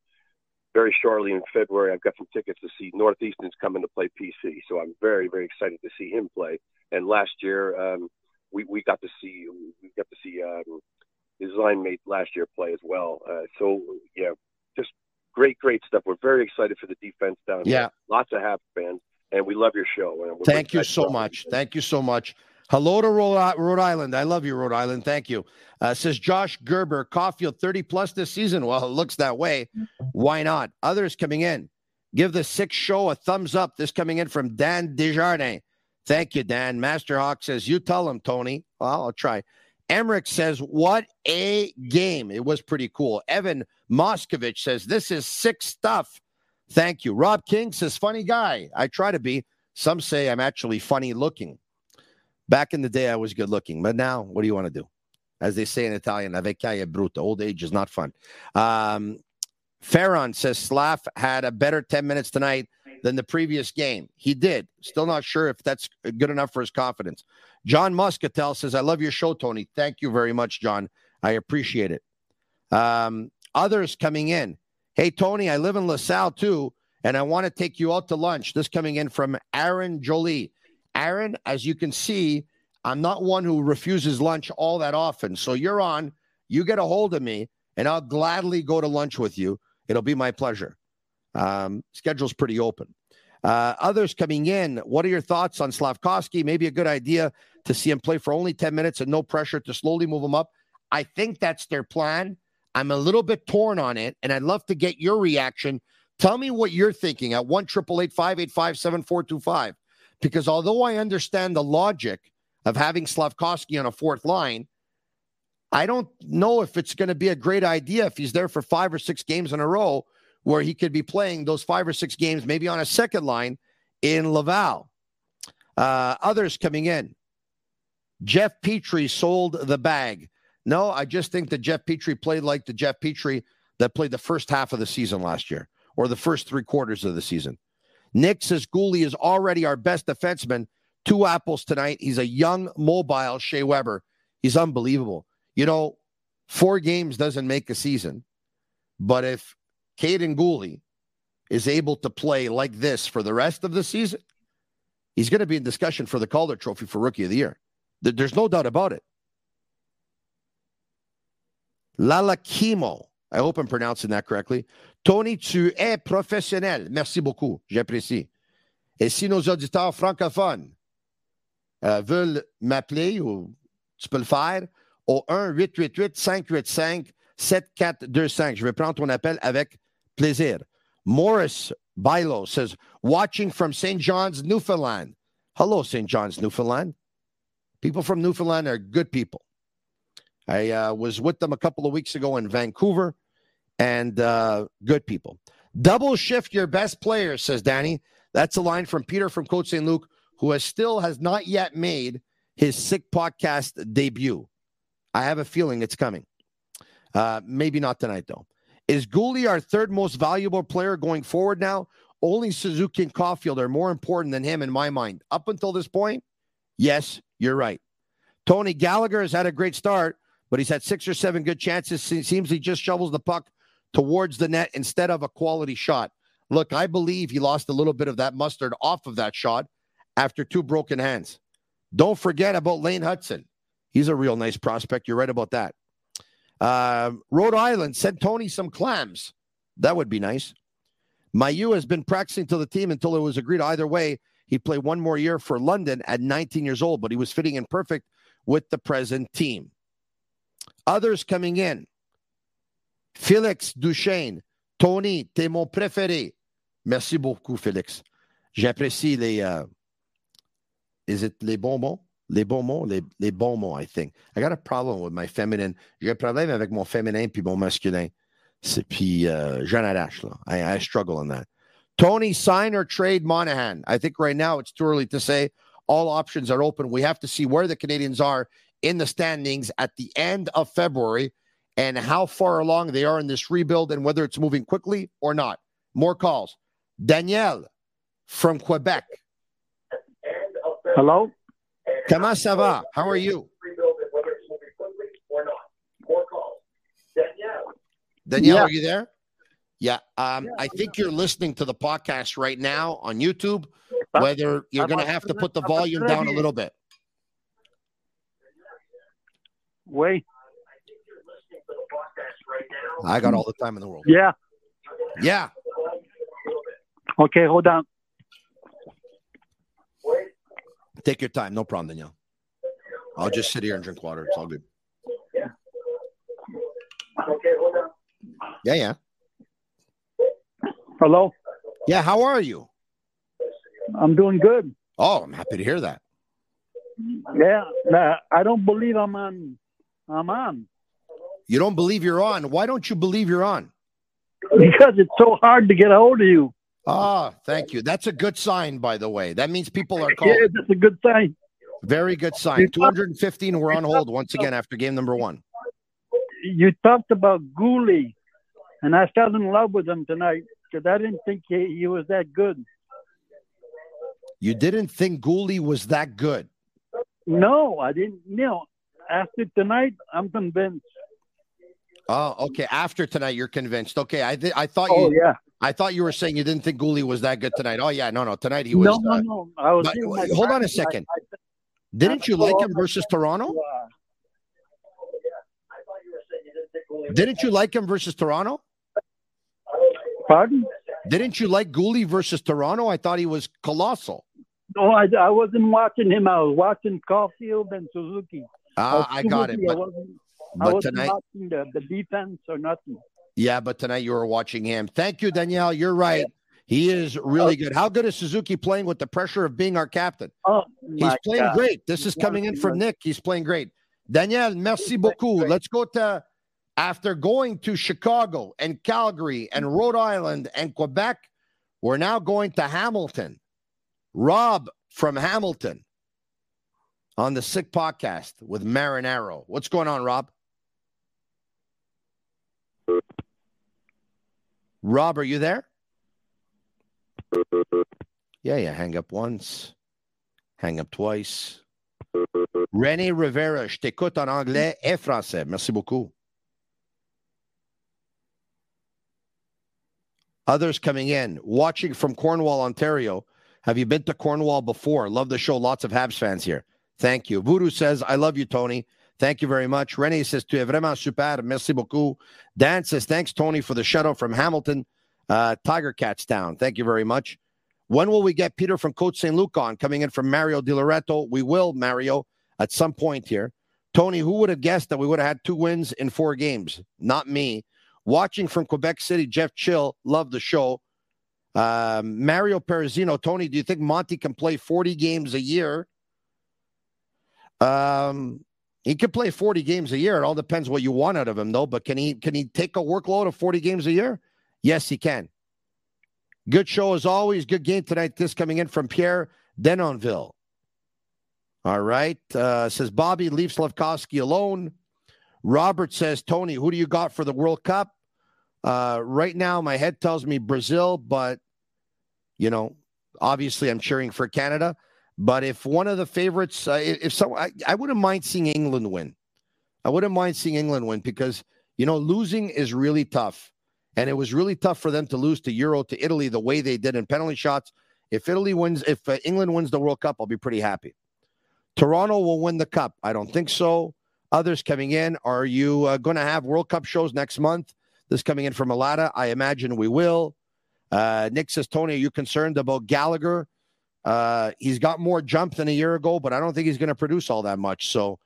very shortly in February. I've got some tickets to see Northeastern's coming to play PC, so I'm very very excited to see him play. And last year um, we we got to see we got to see um, his line mate last year play as well. Uh, so yeah, just great great stuff. We're very excited for the defense down Yeah. here. Lots of Habs fans, and we love your show. And Thank you so much. Thank you so much. Hello to Rhode Island. I love you, Rhode Island. Thank you. Uh, says Josh Gerber, Caufield 30 plus this season. Well, it looks that way. Why not? Others coming in. Give the six show a thumbs up. This coming in from Dan Desjardins. Thank you, Dan. Master Hawk says, You tell him, Tony. Well, I'll try. Emmerich says, What a game. It was pretty cool. Evan Moskovich says, This is sick stuff. Thank you. Rob King says, Funny guy. I try to be. Some say I'm actually funny looking. Back in the day, I was good looking, but now, what do you want to do? As they say in Italian, vecchiaia è brutta. Old age is not fun. Um, Farron says Slav had a better 10 minutes tonight than the previous game. He did. Still not sure if that's good enough for his confidence. John Muscatel says, I love your show, Tony. Thank you very much, John. I appreciate it. Um, others coming in. Hey, Tony, I live in LaSalle too, and I want to take you out to lunch. This coming in from Aaron Jolie. Aaron, as you can see, I'm not one who refuses lunch all that often. So you're on, you get a hold of me, and I'll gladly go to lunch with you. It'll be my pleasure. Um, schedule's pretty open. Uh, others coming in, what are your thoughts on Slavkovsky? Maybe a good idea to see him play for only 10 minutes and no pressure to slowly move him up. I think that's their plan. I'm a little bit torn on it, and I'd love to get your reaction. Tell me what you're thinking at 1 585 7425. Because although I understand the logic of having Slavkovsky on a fourth line, I don't know if it's going to be a great idea if he's there for five or six games in a row where he could be playing those five or six games, maybe on a second line in Laval. Uh, others coming in. Jeff Petry sold the bag. No, I just think that Jeff Petry played like the Jeff Petry that played the first half of the season last year or the first three quarters of the season. Nick says Guhle is already our best defenseman. Two apples tonight. He's a young, mobile Shea Weber. He's unbelievable. You know, four games doesn't make a season, but if Kaiden Guhle is able to play like this for the rest of the season, he's going to be in discussion for the Calder Trophy for Rookie of the Year. There's no doubt about it. Lalakimo. I hope I'm pronouncing that correctly. Tony, tu es professionnel. Merci beaucoup. J'apprécie. Et si nos auditeurs francophones euh, veulent m'appeler, ou tu peux le faire, au 1-888-585-7425. Je vais prendre ton appel avec plaisir. Morris Bilo says, watching from St. John's, Newfoundland. Hello, St. John's, Newfoundland. People from Newfoundland are good people. I uh, was with them a couple of weeks ago in Vancouver, and uh, good people. Double shift your best players, says Danny. That's a line from Peter from Côte St. Luc, who has still has not yet made his sick podcast debut. I have a feeling it's coming. Uh, maybe not tonight, though. Is Guhle our third most valuable player going forward now? Only Suzuki and Caufield are more important than him in my mind. Up until this point, yes, you're right. Tony Gallagher has had a great start, but he's had six or seven good chances. Seems he just shovels the puck towards the net instead of a quality shot. Look, I believe he lost a little bit of that mustard off of that shot after two broken hands. Don't forget about Lane Hudson. He's a real nice prospect. You're right about that. Uh, Rhode Island sent Tony some clams. That would be nice. Mailloux has been practicing to the team until it was agreed either way. He'd play one more year for London at 19 years old, but he was fitting in perfect with the present team. Others coming in Félix Duchesne, Tony, t'es mon préféré. Merci beaucoup, Félix. J'apprécie les. Uh, is it les bonbons? Les bonbons, les, les bonbons, I think. I got a problem with my feminine. J'ai un problème avec mon féminin puis mon masculin. C'est puis uh, j'en arrache là. I, I struggle on that. Tony, sign or trade Monahan. I think right now it's too early to say. All options are open. We have to see where the Canadiens are in the standings at the end of February and how far along they are in this rebuild and whether it's moving quickly or not. More calls. Danielle from Quebec. Hello. Comment ça va? How are you? Danielle, Yeah. are you there? Yeah. Um, I think you're listening to the podcast right now on YouTube. Whether you're going to have to put the volume down a little bit. Wait. I got all the time in the world. Yeah. Yeah. Okay, hold on. Take your time. No problem, Danielle. I'll just sit here and drink water. It's all good. Yeah. Okay, hold on. Yeah, yeah. Hello. Yeah. How are you? I'm doing good. Oh, I'm happy to hear that. Yeah. Nah, I don't believe I'm on. I'm on You don't believe you're on. Why don't you believe you're on? because it's so hard to get a hold of you. Ah, thank you. That's a good sign, by the way. That means people are calling. Yeah, that's a good sign. Very good sign. 215 were on hold once again after game number one. You talked about Guhle, and I fell in love with him tonight because I didn't think he, he was that good. You didn't think Guhle was that good. No, I didn't. You know, after tonight, I'm convinced. Oh, okay. After tonight, you're convinced. Okay, I th- I thought Oh you. yeah. I thought you were saying you didn't think Guhle was that good tonight. Oh yeah, no, no. Tonight he was. no, no, uh, no. I was. but- hold on a practice. I- second. I- Didn't you like him versus Toronto? uh, Didn't you like him versus Toronto? Pardon? Didn't you like Guhle versus Toronto? I thought he was colossal. No, I, I wasn't watching him. I was watching Caufield and Suzuki. Ah, I too got it. busy. But, I wasn't tonight, watching the, the defense or nothing. yeah, but tonight you were watching him. Thank you, Danielle. You're right. He is really oh. good. How good is Suzuki playing with the pressure of being our captain? Oh, He's playing God. great. This is coming in from Nick. He's playing great. Danielle, merci beaucoup. Let's go to after going to Chicago and Calgary and Rhode Island and Quebec, we're now going to Hamilton. Rob from Hamilton on the Sick Podcast with Marinaro. What's going on, Rob? Rob, are you there? Yeah, yeah. Hang up once, hang up twice. René Rivera, je t'écoute en anglais et français. Merci beaucoup. Others coming in, watching from Cornwall, Ontario. Have you been to Cornwall before? Love the show. Lots of Habs fans here. Thank you. Voodoo says, I love you, Tony. Thank you very much. René says, Tu es vraiment super. Merci beaucoup. Dan says, Thanks, Tony, for the shutout from Hamilton. Uh, Tiger Cats down. Thank you very much. When will we get Peter from Côte St. Luc on? Coming in from Mario Di Loretto. We will, Mario, at some point here. Tony, who would have guessed that we would have had two wins in four games? Not me. Watching from Quebec City, Jeff Chill. Love the show. Um, Mario Perazino, Tony, do you think Monty can play 40 games a year? Um, he could play 40 games a year. It all depends what you want out of him, though. But can he can he take a workload of 40 games a year? Yes, he can. Good show as always. Good game tonight. This coming in from Pierre Denonville. All right. Uh, says Bobby, leave Slavkovsky alone. Robert says, Tony, who do you got for the World Cup? Uh, right now, my head tells me Brazil, but, you know, obviously I'm cheering for Canada. But if one of the favorites, uh, if so, I, I wouldn't mind seeing England win. I wouldn't mind seeing England win because, you know, losing is really tough. And it was really tough for them to lose to Euro to Italy the way they did in penalty shots. If Italy wins, if uh, England wins the World Cup, I'll be pretty happy. Toronto will win the cup. I don't think so. Others coming in. Are you uh, going to have World Cup shows next month? This coming in from Alada. I imagine we will. Uh, Nick says, Tony, are you concerned about Gallagher? Uh, he's got more jump than a year ago, but I don't think he's going to produce all that much. So,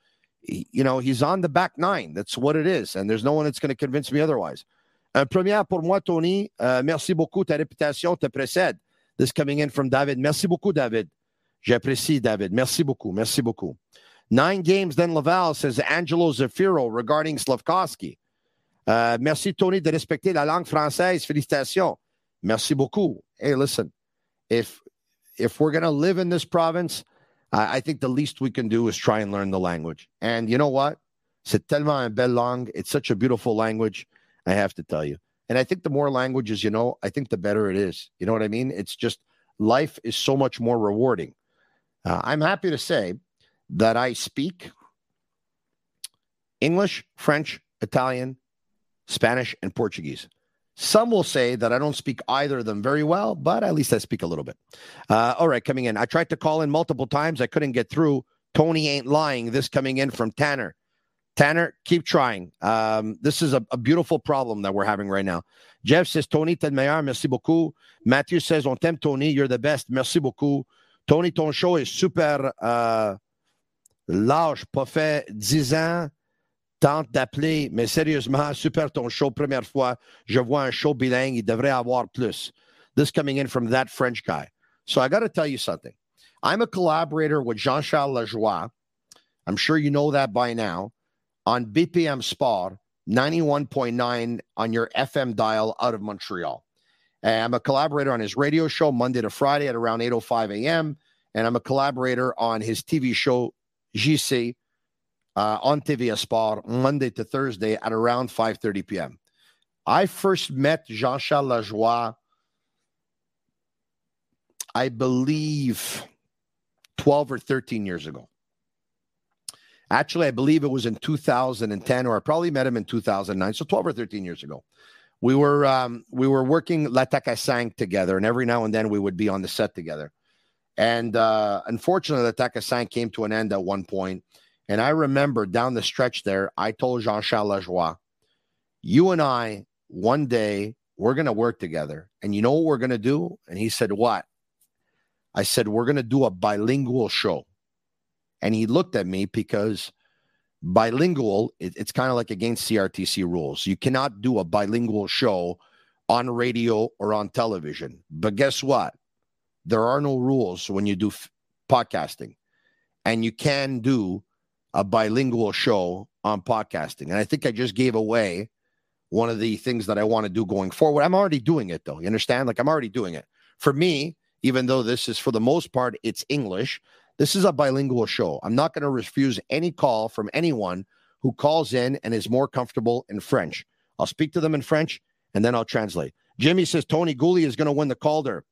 you know, he's on the back nine. That's what it is. And there's no one that's going to convince me otherwise. Un premier pour moi, Tony. Uh, merci beaucoup. Ta réputation te précède. This coming in from David. Merci beaucoup, David. J'apprécie, David. Merci beaucoup. Merci beaucoup. Nine games, then Laval says Angelo Zafiro regarding Slavkovsky. Uh, merci, Tony, de respecter la langue française. Félicitations. Merci beaucoup. Hey, listen, if if we're going to live in this province, I, I think the least we can do is try and learn the language. And you know what? C'est tellement une belle langue. It's such a beautiful language. I have to tell you. And I think the more languages you know, I think the better it is. You know what I mean? It's just life is so much more rewarding. Uh, I'm happy to say that I speak English, French, Italian, Spanish, and Portuguese. Some will say that I don't speak either of them very well, but at least I speak a little bit. Uh, all right, coming in. I tried to call in multiple times. I couldn't get through. Tony ain't lying. This coming in from Tanner. Tanner, keep trying. Um, this is a, a, beautiful problem that we're having right now. Jeff says, Tony, t'es le meilleur. Merci beaucoup. Matthew says, on t'aime, Tony. You're the best. Merci beaucoup. Tony, ton show est super uh, large. Pas fait 10 ans. Tente d'appeler, mais sérieusement, super ton show. Première fois, je vois un show bilingue. Il devrait avoir plus. This coming in from that French guy. So I got to tell you something. I'm a collaborator with Jean Charles Lajoie. I'm sure you know that by now on BPM Sport 91.9 on your FM dial out of Montreal. And I'm a collaborator on his radio show Monday to Friday at around 8:05 a.m. And I'm a collaborator on his TV show JC uh, on TV Sport Monday to Thursday at around 5:30 p.m. I first met Jean-Charles Lajoie, I believe, 12 or 13 years ago. Actually, I believe it was in 2010, or I probably met him in 2009, so 12 or 13 years ago. We were um, we were working à Cinq together, and every now and then we would be on the set together. And uh, unfortunately, à Cinq came to an end at one point. And I remember down the stretch there, I told Jean Charles Lajoie, you and I, one day, we're going to work together. And you know what we're going to do? And he said, What? I said, We're going to do a bilingual show. And he looked at me because bilingual, it, it's kind of like against CRTC rules. You cannot do a bilingual show on radio or on television. But guess what? There are no rules when you do f- podcasting, and you can do a bilingual show on podcasting. And I think I just gave away one of the things that I want to do going forward. I'm already doing it though. You understand? Like I'm already doing it. For me, even though this is for the most part it's English, this is a bilingual show. I'm not going to refuse any call from anyone who calls in and is more comfortable in French. I'll speak to them in French and then I'll translate. Jimmy says Tony Guhle is going to win the Calder.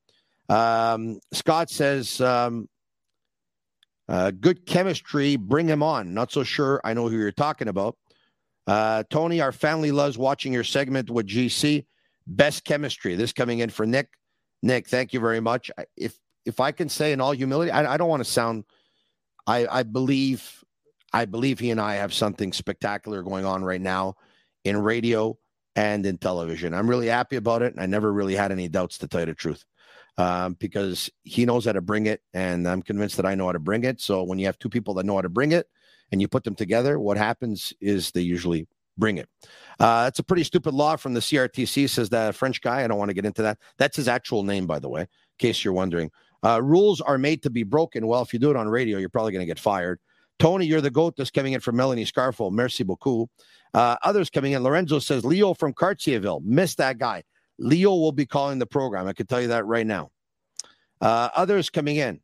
Um, Scott says, um, uh, good chemistry. Bring him on. Not so sure I know who you're talking about. Uh, Tony, our family loves watching your segment with GC. Best chemistry. This coming in for Nick. Nick, thank you very much. If if I can say in all humility, I, I don't want to sound. I, I believe, I believe he and I have something spectacular going on right now in radio and in television. I'm really happy about it. and I never really had any doubts to tell you the truth, um, because he knows how to bring it, and I'm convinced that I know how to bring it. So when you have two people that know how to bring it, and you put them together, what happens is they usually bring it. Uh, it's a pretty stupid law from the CRTC, says that French guy. I don't want to get into that. That's his actual name, by the way, in case you're wondering. Uh, rules are made to be broken. Well, if you do it on radio, you're probably going to get fired. Tony, you're the goat. This coming in from Melanie Scarfo. Merci beaucoup. Uh, others coming in. Lorenzo says Leo from Cartierville. Missed that guy. Leo will be calling the program. I can tell you that right now. Uh, others coming in.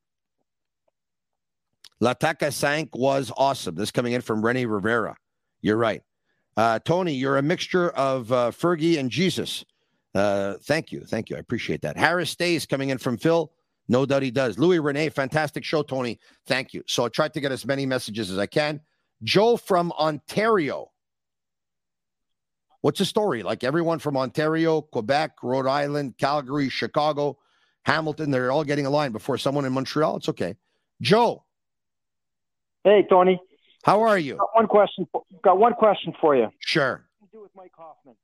L'attaque à cinq was awesome. This coming in from Rennie Rivera. You're right. Uh, Tony, you're a mixture of uh, Fergie and Jesus. Uh, thank you. Thank you. I appreciate that. Harris stays coming in from Phil. No doubt he does. Louis Rene, fantastic show, Tony. Thank you. So I tried to get as many messages as I can. Joe from Ontario. What's the story? Like everyone from Ontario, Quebec, Rhode Island, Calgary, Chicago, Hamilton, they're all getting a line before someone in Montreal. It's okay. Joe. Hey, Tony. How are you? Got one question. Got one question for you. Sure. do with Mike Hoffman.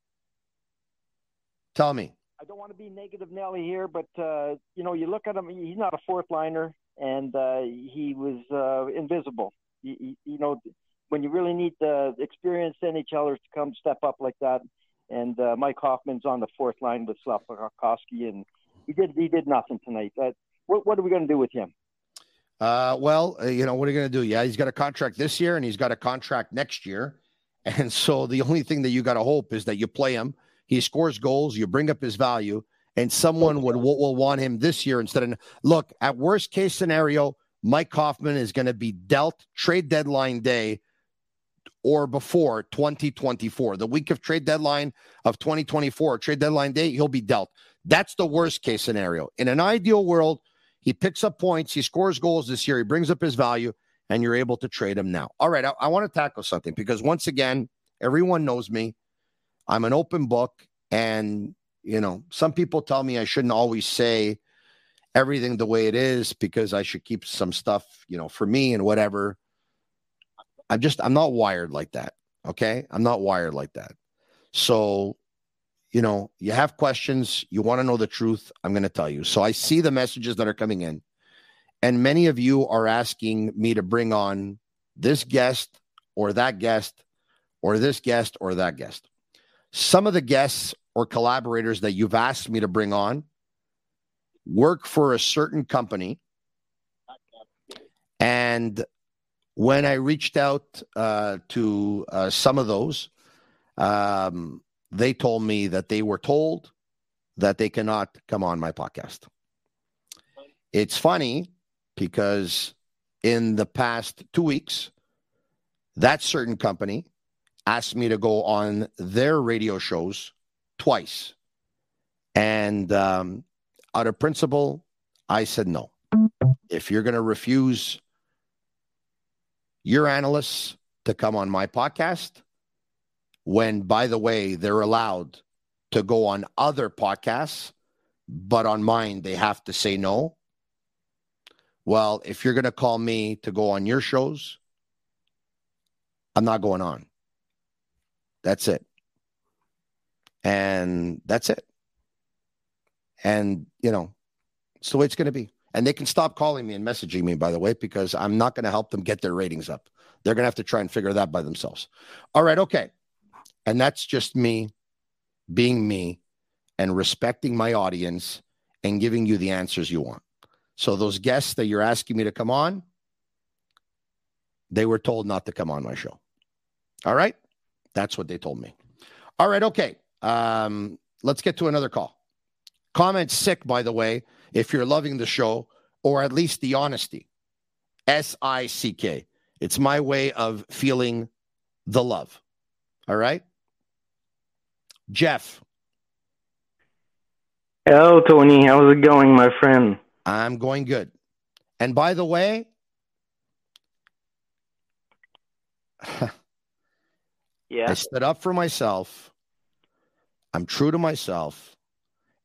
Tell me. I don't want to be negative Nelly here, but uh, you know, you look at him. He's not a fourth liner, and uh, he was uh, invisible. You, you, know, when you really need the experienced NHLers to come step up like that, and uh, Mike Hoffman's on the fourth line with Slavkovsky, and he did he did nothing tonight. That what, what are we going to do with him? Uh, well, uh, you know, what are you going to do? Yeah, he's got a contract this year and he's got a contract next year. And so the only thing that you got to hope is that you play him, he scores goals, you bring up his value, and someone would will, will want him this year instead of look at worst case scenario. Mike Hoffman is going to be dealt trade deadline day or before 2024, the week of trade deadline of 2024, trade deadline day, he'll be dealt. That's the worst case scenario. In an ideal world, he picks up points, he scores goals this year, he brings up his value, and you're able to trade him now. All right, I, I want to tackle something because once again, everyone knows me. I'm an open book, and you know, some people tell me I shouldn't always say everything the way it is because I should keep some stuff, you know, for me and whatever. I'm just I'm not wired like that. Okay? I'm not wired like that. So, you know, you have questions, you want to know the truth, I'm going to tell you. So I see the messages that are coming in. And many of you are asking me to bring on this guest or that guest or this guest or that guest. Some of the guests or collaborators that you've asked me to bring on work for a certain company. And when I reached out uh, to uh, some of those, um, they told me that they were told that they cannot come on my podcast. It's funny because in the past two weeks, that certain company asked me to go on their radio shows twice. And um, out of principle, I said no. If you're going to refuse your analysts to come on my podcast, when, by the way, they're allowed to go on other podcasts, but on mine, they have to say no, well, if you're going to call me to go on your shows, I'm not going on. That's it. And that's it. And, you know, it's the way it's going to be. And they can stop calling me and messaging me, by the way, because I'm not going to help them get their ratings up. They're going to have to try and figure that by themselves. All right. Okay. And that's just me being me and respecting my audience and giving you the answers you want. So those guests that you're asking me to come on, they were told not to come on my show. All right? That's what they told me. All right, okay. Um, let's get to another call. Comment sick, by the way, if you're loving the show or at least the honesty. S I C K. It's my way of feeling the love. All right? Jeff. Hello, Tony. How's it going, my friend? I'm going good. And by the way, yeah. I stood up for myself. I'm true to myself,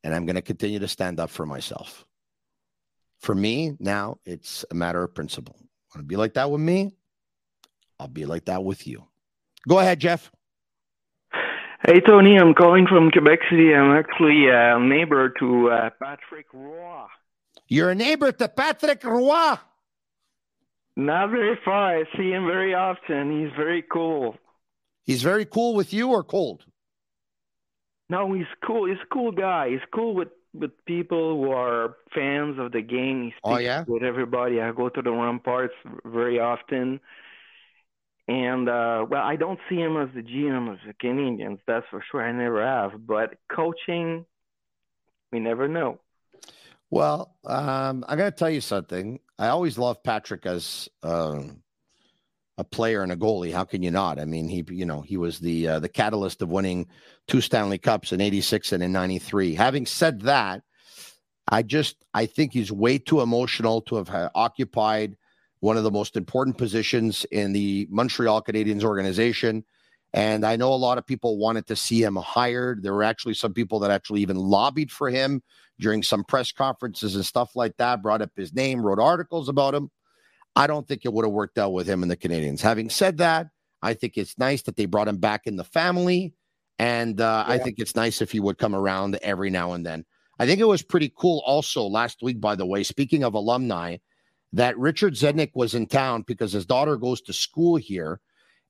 and I'm going to continue to stand up for myself. For me, now it's a matter of principle. Want to be like that with me? I'll be like that with you. Go ahead, Jeff. Hey, Tony. I'm calling from Quebec City. I'm actually a neighbor to uh, Patrick Roy. You're a neighbor to Patrick Roy. Not very far. I see him very often. He's very cool. He's very cool with you or cold? No, he's cool. He's a cool guy. He's cool with, with people who are fans of the game. He speaks oh, yeah? with everybody. I go to the ramparts very often. And uh well, I don't see him as the GM of the Canadiens, that's for sure. I never have. But coaching, we never know. Well, um, I'm going to tell you something. I always love Patrick as uh, a player and a goalie. How can you not? I mean, he, you know, he was the uh, the catalyst of winning two Stanley Cups in '86 and in '93. Having said that, I just I think he's way too emotional to have uh, occupied one of the most important positions in the Montreal Canadiens organization. And I know a lot of people wanted to see him hired. There were actually some people that actually even lobbied for him during some press conferences and stuff like that, brought up his name, wrote articles about him. I don't think it would have worked out with him and the Canadiens. Having said that, I think it's nice that they brought him back in the family And uh, I think it's nice if he would come around every now and then. I think it was pretty cool also last week, by the way, speaking of alumni, that Richard Zednik was in town because his daughter goes to school here.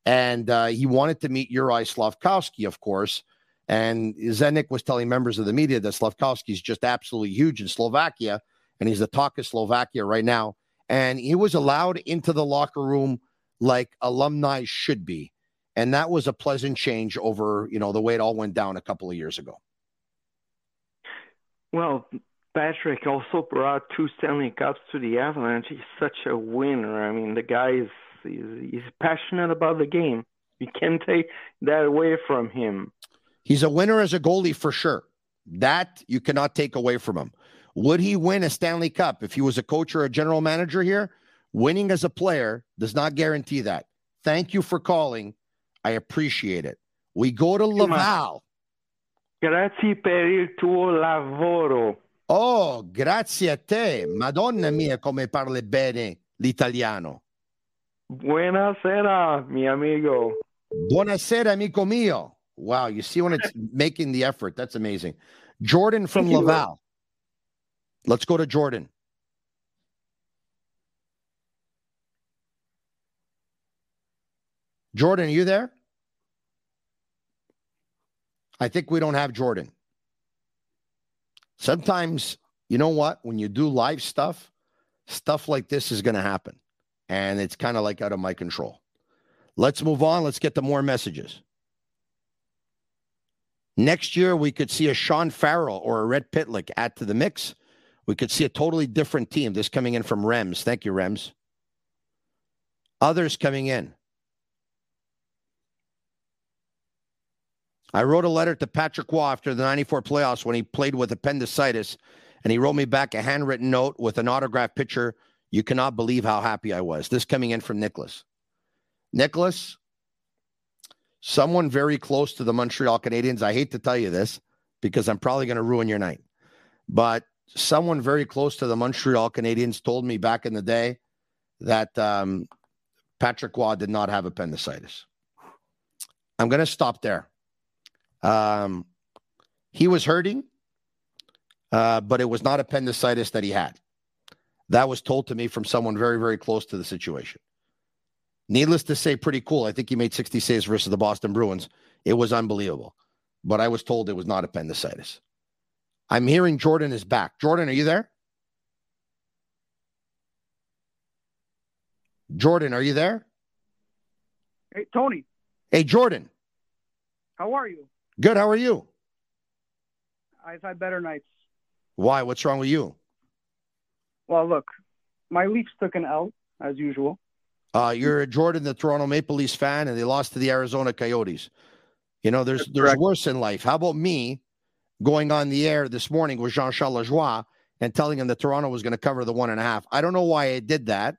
And uh, he wanted to meet Uri Slavkovsky, of course. And Zednik was telling members of the media that Slavkovsky is just absolutely huge in Slovakia. And he's the talk of Slovakia right now. And he was allowed into the locker room like alumni should be. And that was a pleasant change over, you know, the way it all went down a couple of years ago. Well, Patrick also brought two Stanley Cups to the Avalanche. He's such a winner. I mean, the guy is he's, he's passionate about the game. You can't take that away from him. He's a winner as a goalie for sure. That you cannot take away from him. Would he win a Stanley Cup if he was a coach or a general manager here? Winning as a player does not guarantee that. Thank you for calling. I appreciate it. We go to Laval. Grazie per il tuo lavoro. Oh, grazie a te. Madonna mia, come parli bene l'italiano. Buonasera, mi amigo. Buonasera, amico mio. Wow, you see when it's making the effort. That's amazing. Jordan from Thank. Laval. Let's go to Jordan. Jordan, are you there? I think we don't have Jordan. Sometimes, you know what? When you do live stuff, stuff like this is going to happen. And it's kind of like out of my control. Let's move on. Let's get to more messages. Next year, we could see a Sean Farrell or a Rem Pitlick add to the mix. We could see a totally different team. This coming in from Rems. Thank you, Rems. Others coming in. I wrote a letter to Patrick Roy after the 94 playoffs when he played with appendicitis, and he wrote me back a handwritten note with an autographed picture. You cannot believe how happy I was. This coming in from Nicholas. Nicholas, someone very close to the Montreal Canadiens. I hate to tell you this because I'm probably going to ruin your night, but someone very close to the Montreal Canadiens told me back in the day that um, Patrick Roy did not have appendicitis. I'm going to stop there. Um, he was hurting, uh, but it was not appendicitis that he had. That was told to me from someone very, very close to the situation. Needless to say, pretty cool. I think he made 60 saves versus the Boston Bruins. It was unbelievable. But I was told it was not appendicitis. I'm hearing Jordan is back. Jordan, are you there? Jordan, are you there? Hey, Tony, Hey, Jordan. how are you? Good. How are you? I've had better nights. Why? What's wrong with you? Well, look, my Leafs took an L as usual. Uh, you're a Jordan, the Toronto Maple Leafs fan, and they lost to the Arizona Coyotes. You know, there's there's worse in life. How about me going on the air this morning with Jean Charles Lajoie and telling him that Toronto was going to cover the one and a half? I don't know why I did that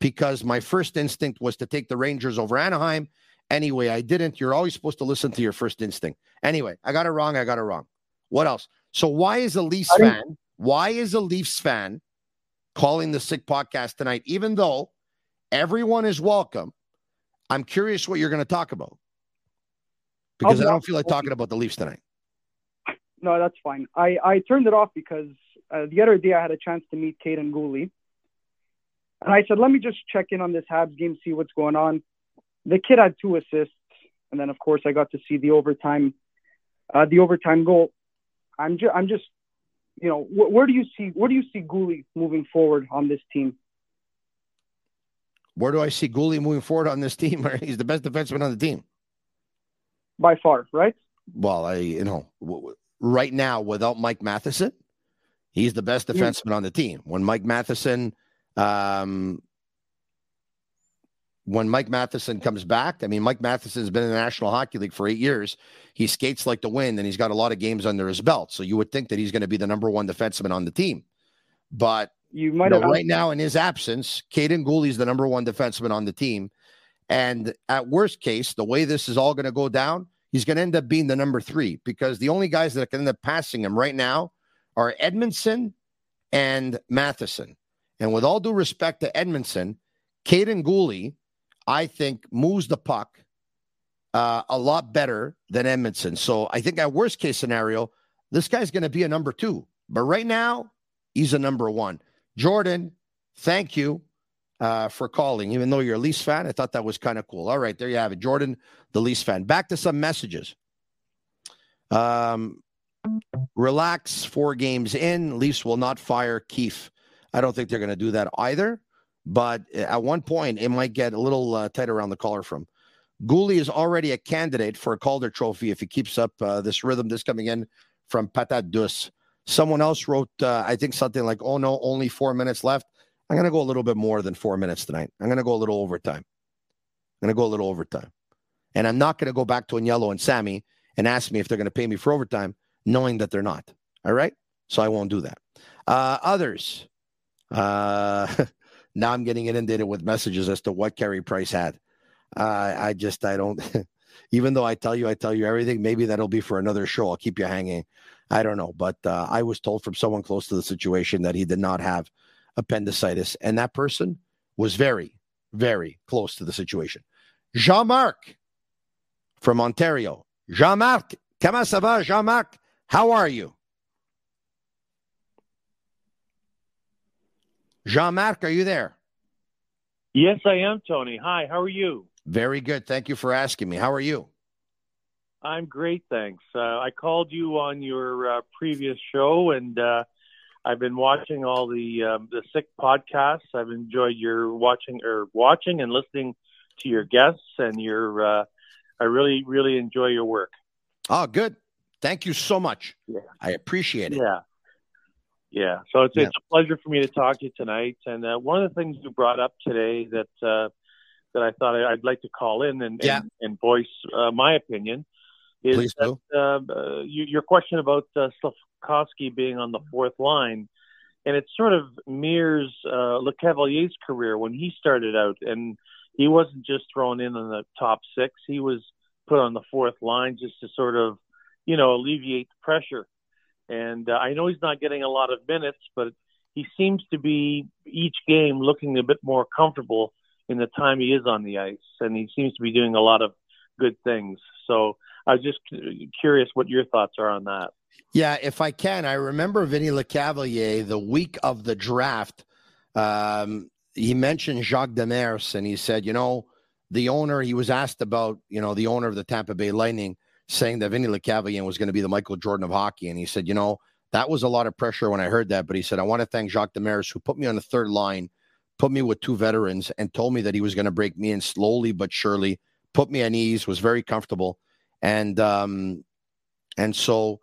because my first instinct was to take the Rangers over Anaheim. Anyway, I didn't. You're always supposed to listen to your first instinct. Anyway, I got it wrong. I got it wrong. What else? So why is a Leafs fan? Why is a Leafs fan calling the sick podcast tonight? Even though everyone is welcome, I'm curious what you're going to talk about because I don't feel like talking about the Leafs tonight. No, that's fine. I, I turned it off because uh, the other day I had a chance to meet Kaiden Guhle. And I said, let me just check in on this Habs game, see what's going on. The kid had two assists. And then, of course, I got to see the overtime, uh, the overtime goal. I'm, ju- I'm just, you know, wh- where do you see, where do you see Guhle moving forward on this team? Where do I see Guhle moving forward on this team? He's the best defenseman on the team. By far, right? Well, I you know w- w- right now without Mike Matheson, he's the best Yeah. defenseman on the team. When Mike Matheson, um, when Mike Matheson comes back, I mean Mike Matheson's been in the National Hockey League for eight years. He skates like the wind, and he's got a lot of games under his belt. So you would think that he's going to be the number one defenseman on the team, but You might no, have right now in his absence, Kaiden Guhle's the number one defenseman on the team. And at worst case, the way this is all going to go down, he's going to end up being the number three because the only guys that can end up passing him right now are Edmundson and Matheson. And with all due respect to Edmundson, Kaiden Guhle, I think, moves the puck uh, a lot better than Edmundson. So I think at worst case scenario, this guy's going to be a number two. But right now, he's a number one. Jordan, thank you uh, for calling. Even though you're a Leafs fan, I thought that was kind of cool. All right, there you have it. Jordan, the Leafs fan. Back to some messages. Um, relax, four games in. Leafs will not fire Keefe. I don't think they're going to do that either. But at one point, it might get a little uh, tight around the collar from. Guhle is already a candidate for a Calder Trophy if he keeps up uh, this rhythm. This coming in from Patat Dus. Someone else wrote, uh, I think something like, "Oh no, only four minutes left." I'm going to go a little bit more than four minutes tonight. I'm going to go a little overtime. I'm going to go a little overtime, and I'm not going to go back to Agnello and Sammy and ask me if they're going to pay me for overtime, knowing that they're not. All right, so I won't do that. Uh, others, uh, now I'm getting inundated with messages as to what Carey Price had. Uh, I just I don't. even though I tell you I tell you everything, maybe that'll be for another show. I'll keep you hanging. I don't know, but uh, I was told from someone close to the situation that he did not have appendicitis, and that person was very, very close to the situation. Jean Marc from Ontario. Jean Marc, comment ça va, Jean Marc? How are you? Jean Marc, are you there? Yes, I am, Tony. Hi, how are you? Very good. Thank you for asking me. How are you? I'm great, thanks. Uh, I called you on your uh, previous show, and uh, I've been watching all the um, the sick podcasts. I've enjoyed your watching or watching and listening to your guests, and your uh, I really really enjoy your work. Oh, good. Thank you so much. Yeah. I appreciate it. Yeah. Yeah. So it's, Yeah. it's a pleasure for me to talk to you tonight. And uh, one of the things you brought up today that uh, that I thought I- I'd like to call in and Yeah. and, and voice uh, my opinion is Please that uh, uh, you, your question about Slavkovsky being on the fourth line, and it sort of mirrors uh, Lecavalier's career when he started out, and he wasn't just thrown in on the top six; he was put on the fourth line just to sort of, you know, alleviate the pressure. And uh, I know he's not getting a lot of minutes, but he seems to be each game looking a bit more comfortable in the time he is on the ice, and he seems to be doing a lot of good things. So I was just cu- curious what your thoughts are on that. Yeah, if I can, I remember Vinny Lecavalier the week of the draft. Um, he mentioned Jacques Demers, and he said, you know, the owner. He was asked about, you know, the owner of the Tampa Bay Lightning, saying that Vinny Lecavalier was going to be the Michael Jordan of hockey, and he said, you know, that was a lot of pressure when I heard that. But he said, I want to thank Jacques Demers, who put me on the third line, put me with two veterans, and told me that he was going to break me in slowly but surely, put me at ease, was very comfortable, and um, and so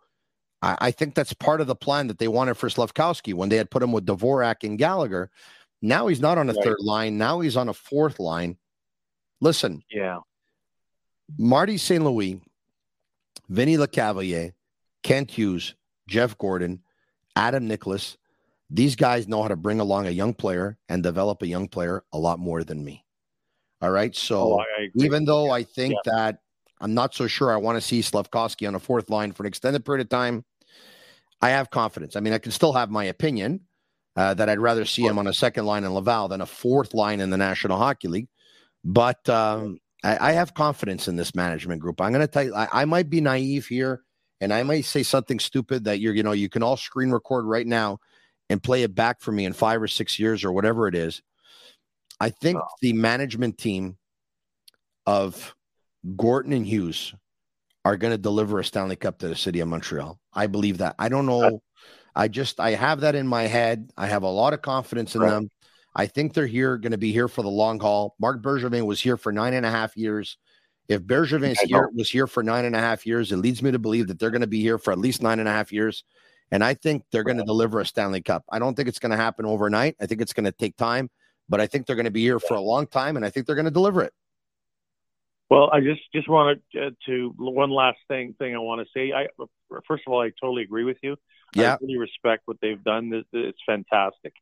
I, I think that's part of the plan that they wanted for Slavkovsky when they had put him with Dvorak and Gallagher. Now he's not on a Right. third line. Now he's on a fourth line. Listen, Yeah. Marty St. Louis, Vinny Lecavalier, Kent Hughes, Jeff Gorton, Adam Nicholas. These guys know how to bring along a young player and develop a young player a lot more than me. All right. So Oh, I- I agree. even though I think Yeah. that I'm not so sure I want to see Slavkovsky on a fourth line for an extended period of time, I have confidence. I mean, I can still have my opinion uh, that I'd rather see him on a second line in Laval than a fourth line in the National Hockey League. But um, I, I have confidence in this management group. I'm going to tell you, I, I might be naive here, and I might say something stupid that you're, you know, you can all screen record right now and play it back for me in five or six years or whatever it is. I think the management team of Gorton and Hughes are going to deliver a Stanley Cup to the city of Montreal. I believe that. I don't know. I just I have that in my head. I have a lot of confidence in Right. them. I think they're here, going to be here for the long haul. Marc Bergevin was here for nine and a half years. If Bergevin's here was here for nine and a half years, it leads me to believe that they're going to be here for at least nine and a half years. And I think they're going to deliver a Stanley Cup. I don't think it's going to happen overnight. I think it's going to take time, but I think they're going to be here for a long time, and I think they're going to deliver it. Well, I just just wanted uh, to one last thing thing I want to say. I first of all, I totally agree with you. Yeah. I really respect what they've done. It's fantastic.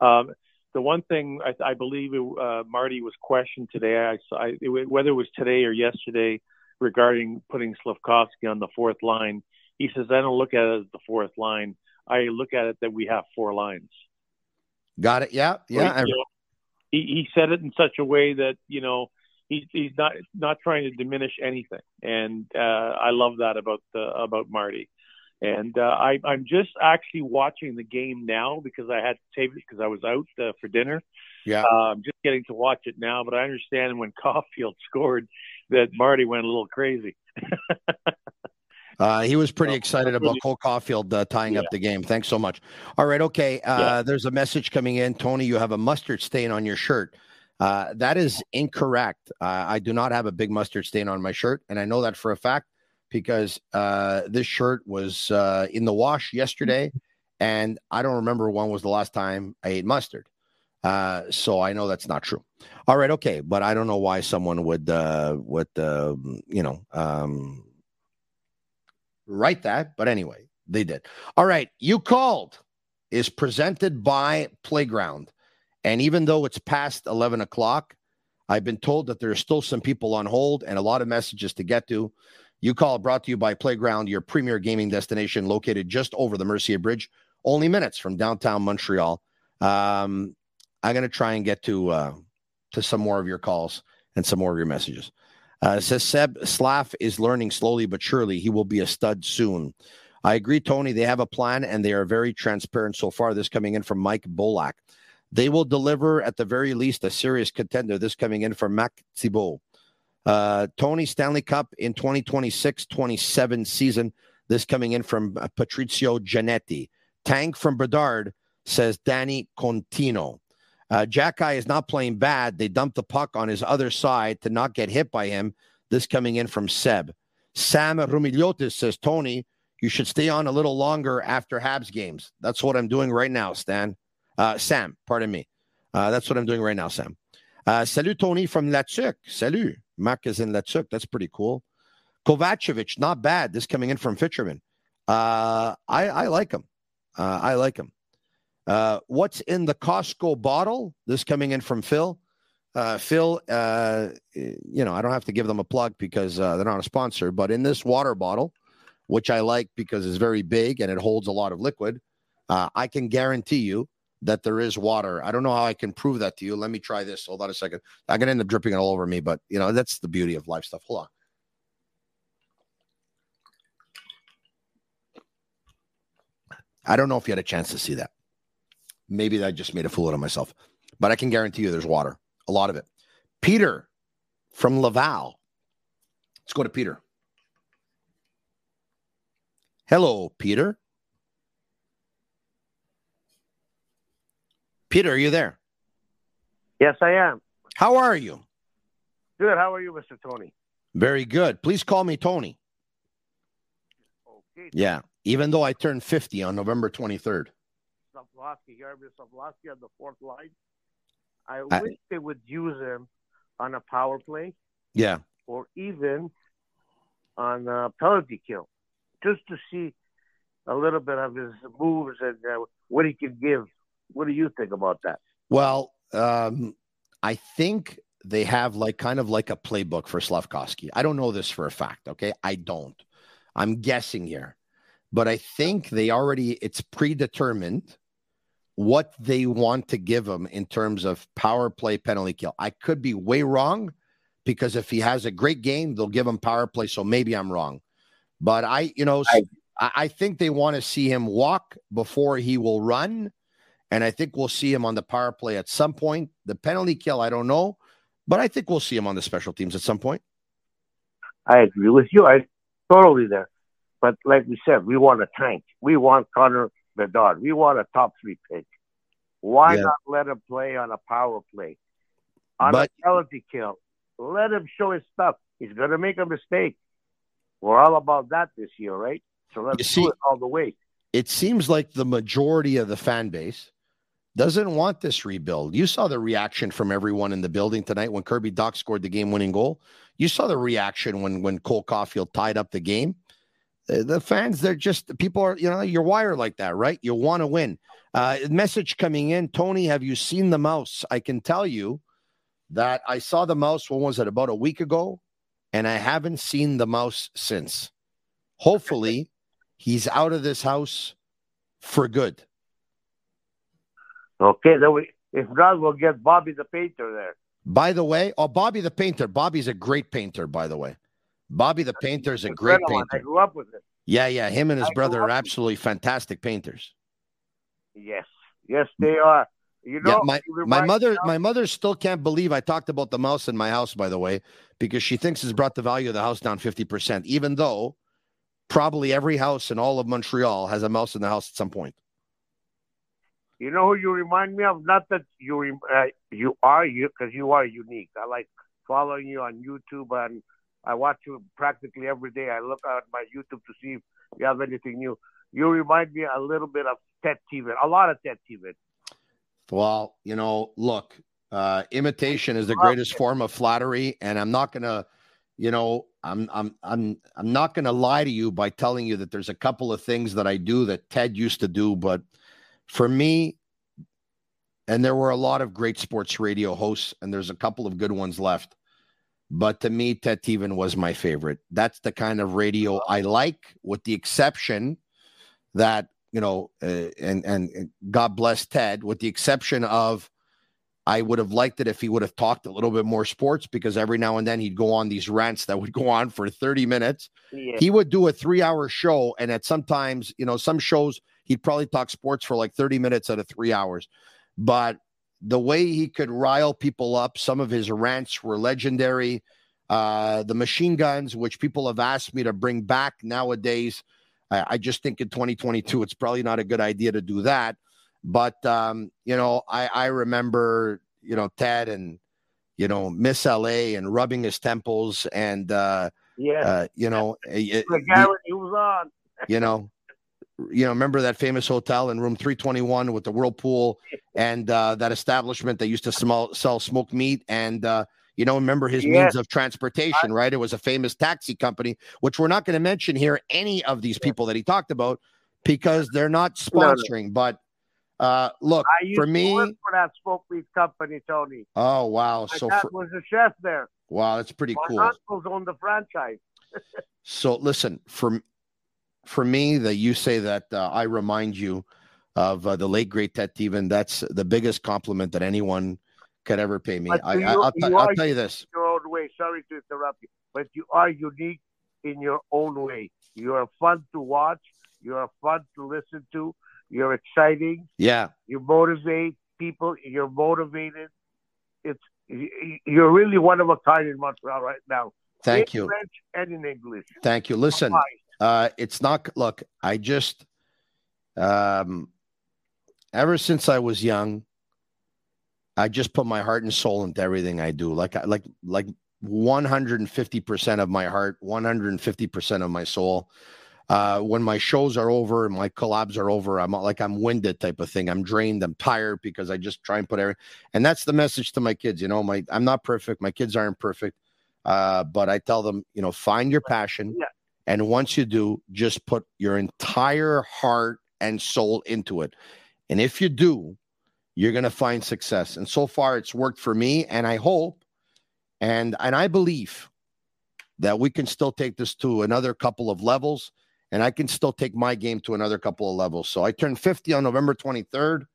Um, the one thing I, I believe uh, Marty was questioned today, I, saw- I, it, whether it was today or yesterday, regarding putting Slavkovsky on the fourth line. He says, "I don't look at it as the fourth line. I look at it that we have four lines." Got it? Yeah, yeah. Well, you know, he, he said it in such a way that you know he's he's not not trying to diminish anything, and uh, I love that about uh, about Marty. And uh, I, I'm just actually watching the game now because I had to tape it because I was out uh, for dinner. Yeah. Uh, I'm just getting to watch it now, but I understand when Caufield scored that Marty went a little crazy. Uh, he was pretty excited about Cole Caufield uh, tying up the game. Thanks so much. All right, okay. Uh, Yeah. There's a message coming in, Tony. You have a mustard stain on your shirt. Uh, that is incorrect. Uh, I do not have a big mustard stain on my shirt, and I know that for a fact because uh, this shirt was uh, in the wash yesterday, and I don't remember when was the last time I ate mustard. Uh, so I know that's not true. All right, okay, but I don't know why someone would would uh, you know um, write that, but anyway, they did. All right, you called is presented by Playground, and even though it's past eleven o'clock, I've been told that there are still some people on hold and a lot of messages to get to. You call brought to you by Playground, your premier gaming destination located just over the Mercier Bridge, only minutes from downtown Montreal. Um, I'm going to try and get to uh, to some more of your calls and some more of your messages. Uh, says Seb Slav is learning slowly but surely. He will be a stud soon. I agree, Tony. They have a plan and they are very transparent so far. This coming in from Mike Bolak. They will deliver at the very least a serious contender. This coming in from Mac Thibault. Uh, Tony Stanley Cup in 2026 27 season. This coming in from uh, Patrizio Giannetti. Tank from Bedard says Danny Contino. Uh, Xhekaj is not playing bad. They dumped the puck on his other side to not get hit by him. This coming in from Seb. Sam Rumiliotis says, Tony, you should stay on a little longer after Habs games. That's what I'm doing right now, Stan. Uh, Sam, pardon me. Uh, that's what I'm doing right now, Sam. Uh, salut, Tony from La Tuque. Salut. Mark is in La Tuque. That's pretty cool. Kovacevic, not bad. This coming in from Fisherman. Uh, I, I like him. Uh, I like him. Uh, what's in the Costco bottle? This coming in from Phil. Uh, Phil, uh, you know, I don't have to give them a plug because uh, they're not a sponsor, but in this water bottle, which I like because it's very big and it holds a lot of liquid, uh, I can guarantee you that there is water. I don't know how I can prove that to you. Let me try this. Hold on a second. I'm gonna end up dripping it all over me, but you know that's the beauty of life stuff. Hold on. I don't know if you had a chance to see that. Maybe I just made a fool out of myself, but I can guarantee you there's water, a lot of it. Peter from Laval. Let's go to Peter. Hello, Peter. Peter, are you there? Yes, I am. How are you? Good. How are you, Mr. Tony? Very good. Please call me Tony. Okay. Yeah, even though I turned 50 on November 23rd. Slavlowski, Herbert Slavlowski on the fourth line. I, I- wish they would use him on a power play Yeah. or even on a penalty kill, just to see a little bit of his moves and uh, what he can give. What do you think about that? Well, um, I think they have like kind of like a playbook for Slavkovsky. I don't know this for a fact. Okay. I don't. I'm guessing here, but I think they already, it's predetermined what they want to give him in terms of power play penalty kill. I could be way wrong because if he has a great game, they'll give him power play. So maybe I'm wrong. But I, you know, I, I think they want to see him walk before he will run. And I think we'll see him on the power play at some point. The penalty kill, I don't know, but I think we'll see him on the special teams at some point. I agree with you. I totally there. But like we said, we want a tank. We want Connor Bedard. We want a top three pick. Why Yeah. not let him play on a power play? On But- a penalty kill. Let him show his stuff. He's gonna make a mistake. We're all about that this year, right? So let's see- do it all the way. It seems like the majority of the fan base doesn't want this rebuild. You saw the reaction from everyone in the building tonight when Kirby Dach scored the game winning goal. You saw the reaction when when Cole Caufield tied up the game. Uh, The fans, they're just people are, you know, you're wired like that, right? You want to win. Uh, message coming in, Tony, have you seen the mouse? I can tell you that I saw the mouse. When was it? About a week ago, and I haven't seen the mouse since. Hopefully, he's out of this house for good. Okay, then we if not, we'll get Bobby the painter there. By the way, oh, Bobby the painter. Bobby's a great painter, by the way. Bobby the painter is a great painter. I grew up with it. Yeah, yeah. Him and his I brother are absolutely fantastic painters. Yes, yes, they are. You know, yeah, my my mother my mother still can't believe I talked about the mouse in my house, by the way, because she thinks it's brought the value of the house down 50%, even though probably every house in all of Montreal has a mouse in the house at some point. You know who you remind me of? Not that you uh, you are you because you are unique. I like following you on YouTube and I watch you practically every day. I look at my YouTube to see if you have anything new. You remind me a little bit of Ted Tevan, a lot of Ted Tevan. Well, you know, look, uh, imitation is the greatest form of flattery, and I'm not gonna, you know, I'm I'm I'm I'm not gonna lie to you by telling you that there's a couple of things that I do that Ted used to do, but for me, and there were a lot of great sports radio hosts, and there's a couple of good ones left. But to me, Ted Tevan was my favorite. That's the kind of radio I like, with the exception that you know, uh, and and God bless Ted, with the exception of I would have liked it if he would have talked a little bit more sports because every now and then he'd go on these rants that would go on for 30 minutes. Yeah. He would do a three hour show, and at sometimes, you know, some shows he'd probably talk sports for like 30 minutes out of three hours. But the way he could rile people up, some of his rants were legendary. Uh, the machine guns, which people have asked me to bring back nowadays, I, I just think in 2022 it's probably not a good idea to do that. But um, you know, I, I remember you know Ted and you know Miss LA and rubbing his temples and uh, Yeah. uh, you know, The Garrett, he was on. you know, you know, remember that famous hotel in room 321 with the whirlpool and uh, that establishment that used to smell, sell smoked meat and uh, you know, remember his Yes. means of transportation, right? It was a famous taxi company, which we're not going to mention here any of these people that he talked about because they're not No, no. sponsoring. But uh, look, I used for to me, work for that smoke meat company, Tony. oh wow, My so dad for, was a chef there. wow, that's pretty My cool. uncles owned the franchise. So listen, for for me, that you say that uh, I remind you of uh, the late great Ted Tevan. That's the biggest compliment that anyone could ever pay me. But I, you- I, I'll, you t- I'll tell you this. Your own way. Sorry to interrupt you, but you are unique in your own way. You are fun to watch. You are fun to listen to. You're exciting. Yeah, You motivate people. You're motivated. It's you're really one of a kind in Montreal right now. Thank in you. French and in English. thank you. Listen, uh, it's not. Look, I just, um, ever since I was young, I just put my heart and soul into everything I do. Like, like, like 150% of my heart, 150% of my soul. Uh, when my shows are over and my collabs are over, I'm like I'm winded type of thing. I'm drained. I'm tired because I just try and put everything. and that's the message to my kids. You know, my I'm not perfect. My kids aren't perfect, uh, but I tell them, you know, find your passion, and once you do, just put your entire heart and soul into it. And if you do, you're going to find success. And so far, it's worked for me, and I hope, and and I believe that we can still take this to another couple of levels and I can still take my game to another couple of levels. So I turned 50 on November 23rd,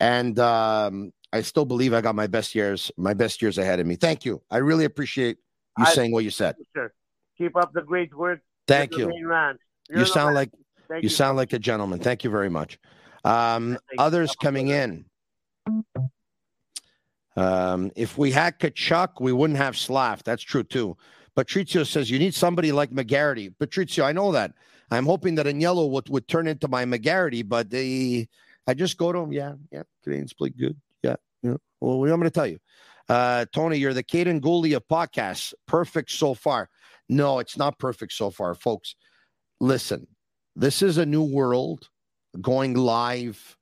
and um, I still believe I got my best years, my best years ahead of me. Thank you. I really appreciate you I- saying what you said. Sure. Keep up the great work. Thank you. You sound man. like you you. sound like a gentleman. Thank you very much. Um, others coming in. Um, if we had Tkachuk, we wouldn't have Slav. That's true too. Patrizio says you need somebody like McGarity. Patrizio, I know that. I'm hoping that Agnello would, would turn into my McGarity, but they, I just go to him. Yeah, yeah, Canadiens play good. Yeah, yeah. Well, what am going to tell you? Uh, Tony, you're the Kaiden Guhle of podcasts. Perfect so far. No, it's not perfect so far, folks. Listen, this is a new world going live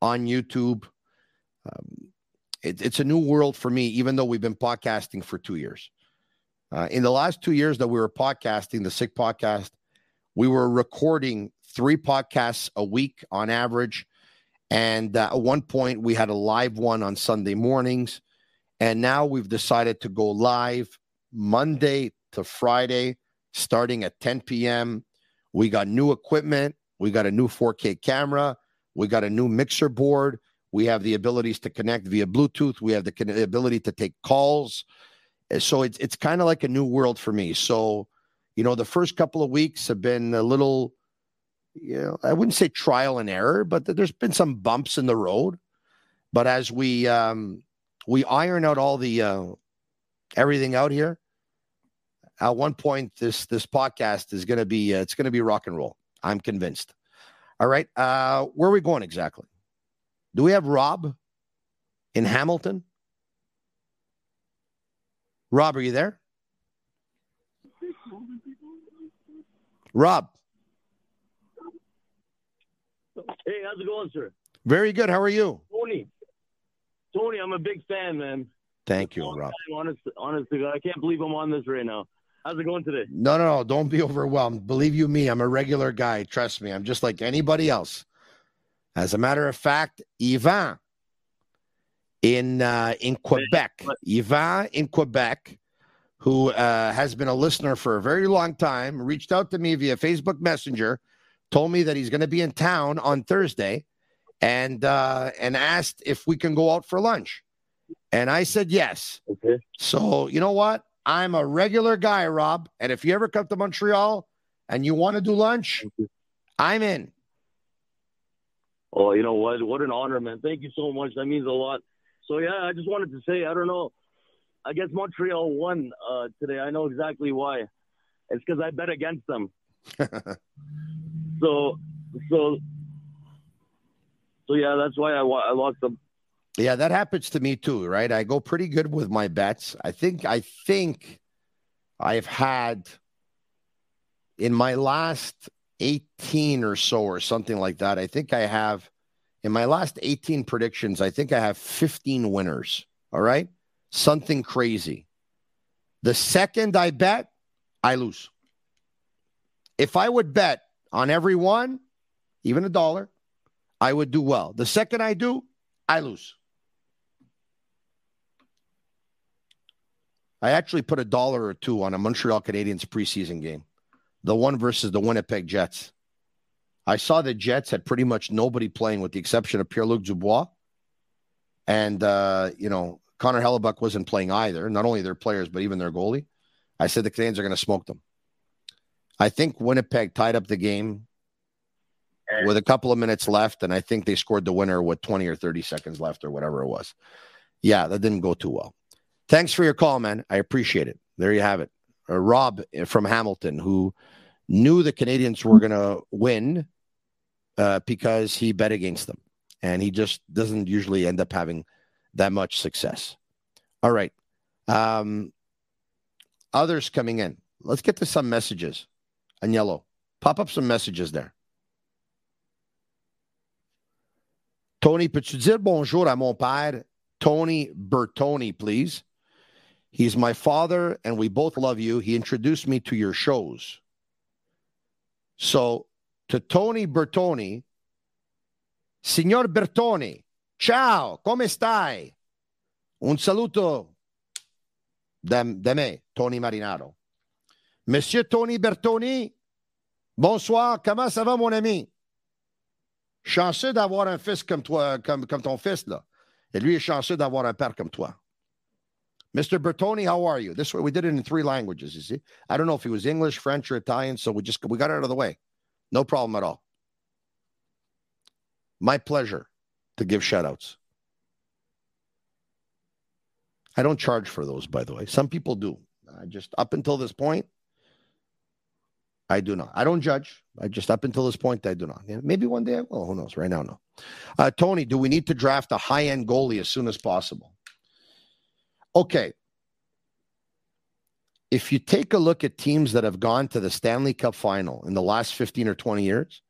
on YouTube. Um, it, it's a new world for me, even though we've been podcasting for two years. Uh, in the last two years that we were podcasting, the Sick Podcast, we were recording three podcasts a week on average. And uh, at one point, we had a live one on Sunday mornings. And now we've decided to go live Monday to Friday, starting at 10 p.m. We got new equipment. We got a new 4K camera. We got a new mixer board. We have the abilities to connect via Bluetooth. We have the ability to take calls. So it's it's kind of like a new world for me. So, you know, the first couple of weeks have been a little, you know, I wouldn't say trial and error, but there's been some bumps in the road. But as we um, we iron out all the uh, everything out here, at one point this this podcast is going to be uh, it's going to be rock and roll. I'm convinced. All right, uh, where are we going exactly? Do we have Rob in Hamilton? Rob, are you there? Rob, Hey, how's it going, sir? very good. How are you? Tony. Tony, I'm a big fan, man. Thank you, Rob. Honest, honest to God, I can't believe I'm on this right now. How's it going today? No, no, no. Don't be overwhelmed. Believe you me, I'm a regular guy. Trust me. I'm just like anybody else. As a matter of fact, Yvan in uh, in Quebec, Yvan in Quebec, who uh, has been a listener for a very long time, reached out to me via Facebook Messenger, told me that he's going to be in town on Thursday, and uh, and asked if we can go out for lunch, and I said yes. Okay. So you know what? I'm a regular guy, Rob, and if you ever come to Montreal and you want to do lunch, I'm in. Oh, you know what? What an honor, man. Thank you so much. That means a lot. So yeah, I just wanted to say, I don't know. I guess Montreal won uh, today. I know exactly why. It's because I bet against them. so, so, so yeah, that's why I, I lost them. Yeah, that happens to me too, right? I go pretty good with my bets. I think I think I've had in my last 18 or so or something like that. I think I have in my last 18 predictions, I think I have 15 winners. All right? Something crazy. The second I bet, I lose. If I would bet on every one, even a dollar, I would do well. The second I do, I lose. I actually put a dollar or two on a Montreal Canadiens preseason game, the one versus the Winnipeg Jets. I saw the Jets had pretty much nobody playing with the exception of Pierre Luc Dubois. And, uh, you know, Connor Hellebuyck wasn't playing either, not only their players, but even their goalie. I said the Canadiens are going to smoke them. I think Winnipeg tied up the game with a couple of minutes left, and I think they scored the winner with 20 or 30 seconds left or whatever it was. Yeah, that didn't go too well. Thanks for your call, man. I appreciate it. There you have it. Uh, Rob from Hamilton, who knew the Canadiens were going to win uh, because he bet against them. And he just doesn't usually end up having that much success. All right. Um, others coming in. Let's get to some messages. Agnello, pop up some messages there. Tony, peux-tu dire bonjour à mon père, Tony Bertoni, please? He's my father, and we both love you. He introduced me to your shows. So, to Tony Bertoni, Signor Bertoni, ciao, come stai? Un saluto da, da me, Tony Marinaro. Monsieur Tony Bertoni, bonsoir, comment ça va, mon ami? Chanceux d'avoir un fils comme toi, comme, comme ton fils, là. Et lui est chanceux d'avoir un père comme toi. Mr. Bertoni, how are you? This way we did it in three languages, you see. I don't know if he was English, French, or Italian, so we just we got out of the way. No problem at all. My pleasure to give shout outs. I don't charge for those, by the way. Some people do. I just up until this point, I do not. I don't judge. I just up until this point, I do not. Maybe one day I will. Who knows? Right now, no. Uh, Tony, do we need to draft a high end goalie as soon as possible? Okay. If you take a look at teams that have gone to the Stanley Cup final in the last 15 or 20 years,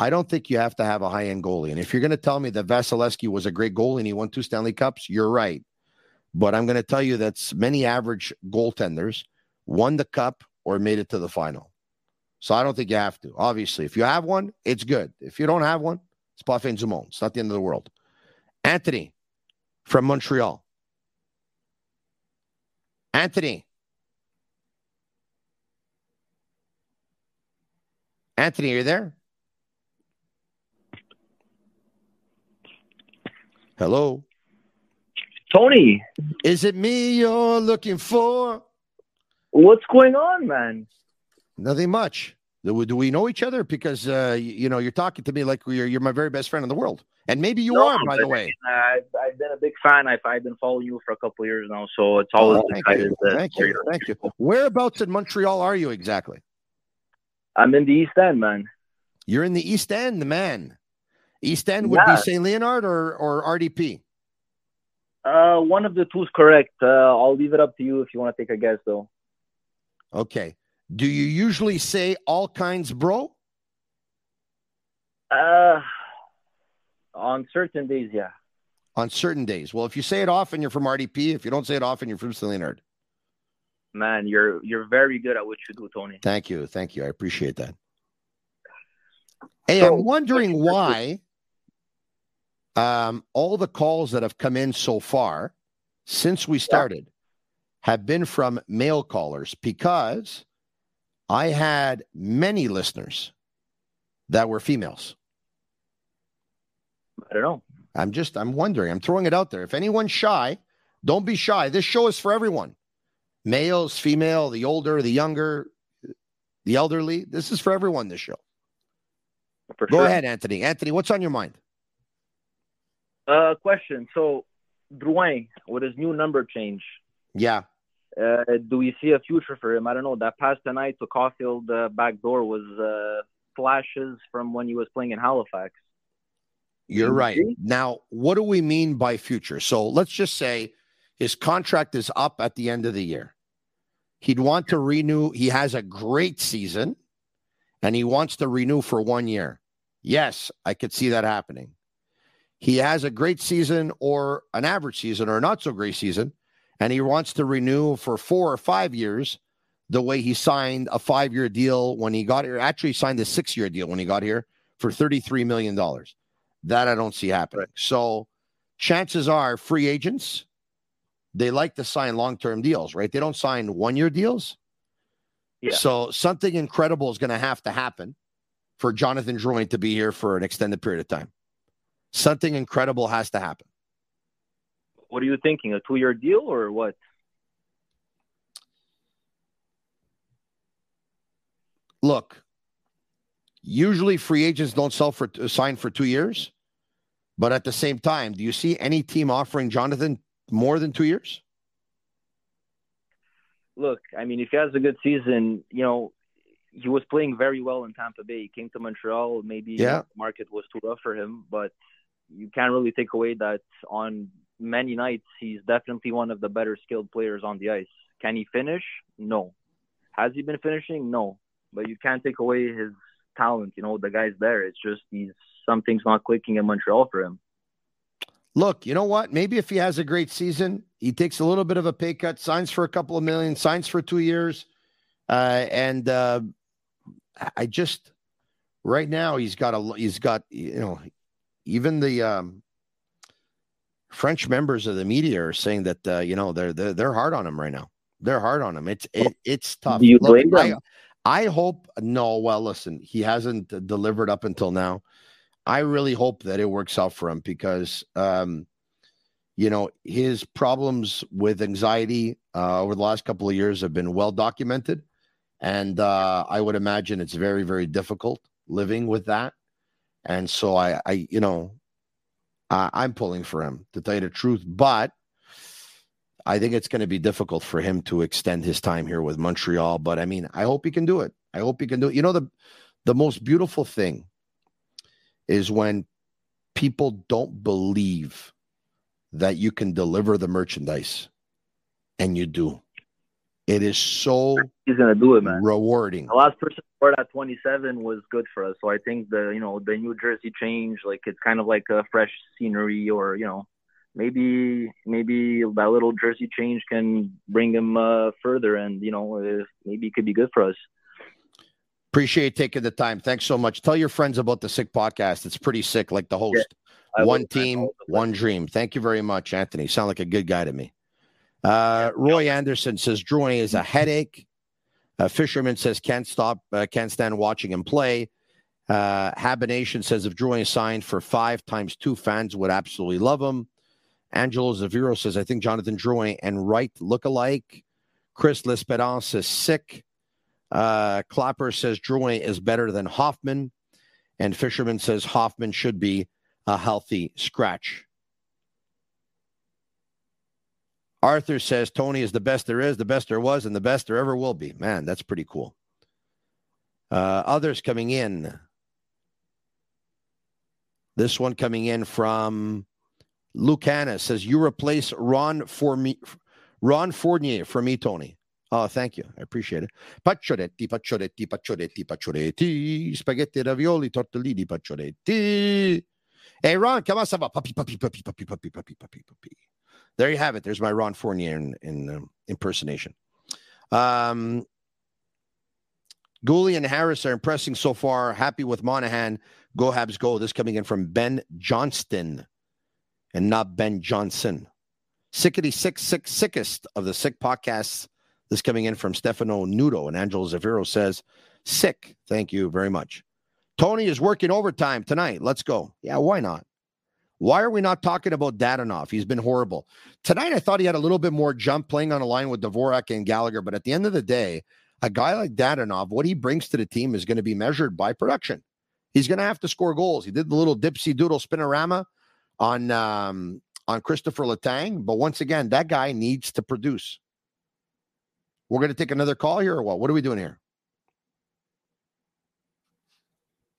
I don't think you have to have a high end goalie. And if you're going to tell me that Vasilevskiy was a great goalie and he won two Stanley Cups, you're right. But I'm going to tell you that many average goaltenders won the cup or made it to the final. So I don't think you have to. Obviously, if you have one, it's good. If you don't have one, it's pas fin du. It's not the end of the world. Anthony from Montreal. Anthony. Anthony, are you there? Hello. Tony. Is it me you're looking for? What's going on, man? Nothing much. Do we, do we know each other? Because uh, you, know you're talking to me like you're you're my very best friend in the world, and maybe you No, are, by the way. I've, I've been a big fan. I've, I've been following you for a couple of years now, so it's always Oh, thank excited you. to Thank you. your- Thank you. Whereabouts in Montreal are you exactly? I'm in the East End, man. You're in the East End, man. East End would Yeah. be St. Leonard or or RDP. Uh, one of the two is correct. Uh, I'll leave it up to you if you want to take a guess, though. Okay. Do you usually say all kinds, bro? Uh, on certain days, yeah. On certain days. Well, if you say it often, you're from RDP. If you don't say it often, you're from St. Leonard. Man, you're you're very good at what you do, Tony. Thank you. Thank you. I appreciate that. Hey, I'm wondering why um, all the calls that have come in so far since we started have been from male callers because I had many listeners that were females. I don't know. I'm just, I'm wondering. I'm throwing it out there. If anyone's shy, don't be shy. This show is for everyone males, female, the older, the younger, the elderly. This is for everyone, this show. For Go sure. ahead, Anthony. Anthony, what's on your mind? Uh, question. So, Drouin, with his new number change, Yeah. uh, do we see a future for him? I don't know. That pass tonight to Caufield uh, back door was uh, flashes from when he was playing in Halifax. You're right. Now, what do we mean by future? So let's just say his contract is up at the end of the year. He'd want to renew. He has a great season and he wants to renew for one year. Yes, I could see that happening. He has a great season or an average season or a not so great season, and he wants to renew for four or five years the way he signed a five year deal when he got here. Actually, he signed a six year deal when he got here for $33 million. That I don't see happening. So chances are free agents, they like to sign long term deals, right? They don't sign one year deals. Yeah. So something incredible is going to have to happen for Jonathan Drouin to be here for an extended period of time. Something incredible has to happen. What are you thinking? A two-year deal or what? Look, usually free agents don't sell for sign for two years, but at the same time, do you see any team offering Jonathan more than two years? Look, I mean, if he has a good season, you know, he was playing very well in Tampa Bay. He came to Montreal. Maybe Yeah. the market was too rough for him, but you can't really take away that on many nights he's definitely one of the better skilled players on the ice. Can he finish? No. Has he been finishing? No. But you can't take away his talent. You know, the guy's there. It's just he's something's not clicking in Montreal for him. Look, you know what? Maybe if he has a great season, he takes a little bit of a pay cut, signs for a couple of million, signs for two years. Uh, and uh, I just right now he's got a he's got you know even the um, French members of the media are saying that uh, you know they're, they're they're hard on him right now. They're hard on him. It's it, it's tough. Do you Look, blame I, them? I hope no. Well, listen, he hasn't delivered up until now. I really hope that it works out for him because, um, you know, his problems with anxiety uh, over the last couple of years have been well documented, and uh, I would imagine it's very, very difficult living with that. And so I, I, you know, I, I'm pulling for him to tell you the truth, but I think it's going to be difficult for him to extend his time here with Montreal. But I mean, I hope he can do it. I hope he can do it. You know, the the most beautiful thing is when people don't believe that you can deliver the merchandise and you do. It is so He's gonna do it, man. rewarding. The last person scored at 27 was good for us. So I think the you know the New Jersey change, like it's kind of like a fresh scenery, or you know maybe maybe that little jersey change can bring him uh, further, and you know uh, maybe it could be good for us. Appreciate taking the time. Thanks so much. Tell your friends about the Sick Podcast. It's pretty sick, like the host. Will, one team, one dream. Thank you very much, Anthony. Sound like a good guy to me. Uh, Roy Anderson says Drouin is a headache. Uh, Fisherman says can't stop, uh, can't stand watching him play. Uh, Habination says if Drouin signed for five times two, fans would absolutely love him. Angelo Zaviro says, I think Jonathan Drouin and Wright look alike. Chris L'Esperance says sick. Uh, Clapper says Drouin is better than Hoffman. And Fisherman says Hoffman should be a healthy scratch. Arthur says Tony is the best there is, the best there was, and the best there ever will be. Man, that's pretty cool. Uh, others coming in. This one coming in from Lucana says you replace Ron for me, Ron Fournier for me, Tony. Oh, thank you. I appreciate it. Pacioretti, pacioretti, pacioretti, pacioretti, spaghetti, ravioli, tortellini, pacioretti. Hey, Ron, comment ça va? Papi, papi, papi, papi, papi, papi, papi, papi. There you have it. There's my Ron Fournier in, in um, impersonation. Um, and Harris are impressing so far. Happy with Monahan. Go Habs go. This coming in from Ben Johnston and not Ben Johnson. Sickety sick, sick, sickest of the sick podcasts. This coming in from Stefano Nudo and Angelo Zaviro says, sick. Thank you very much. Tony is working overtime tonight. Let's go. Yeah, why not? Why are we not talking about Dadonov? He's been horrible. Tonight, I thought he had a little bit more jump playing on a line with Dvorak and Gallagher, but at the end of the day, a guy like Dadonov, what he brings to the team is going to be measured by production. He's going to have to score goals. He did the little dipsy doodle spinorama on um, on Kristopher Letang. but once again, that guy needs to produce. We're going to take another call here, or what? What are we doing here?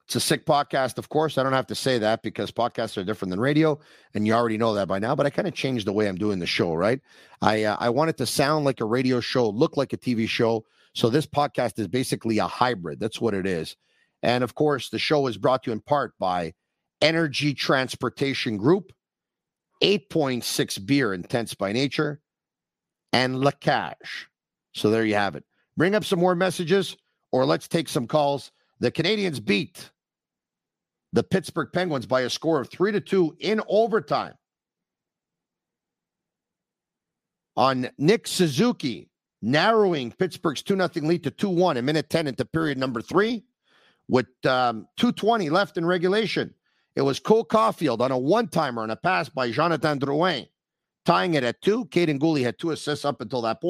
It's a sick podcast, of course. I don't have to say that because podcasts are different than radio, and you already know that by now. But I kind of changed the way I'm doing the show, right? I uh, I want it to sound like a radio show, look like a TV show. So this podcast is basically a hybrid. That's what it is. And of course, the show is brought to you in part by Energy Transportation Group, 8.6 beer, intense by nature, and La Cage. So there you have it. Bring up some more messages, or let's take some calls. The Canadiens beat the Pittsburgh Penguins by a score of three to two in overtime. On Nick Suzuki, narrowing Pittsburgh's 2 0 lead to 2 1 in minute 10 into period number three with um, 220 left in regulation. It was Cole Caufield on a one timer and a pass by Jonathan Drouin, tying it at two. Kaiden Guhle had two assists up until that.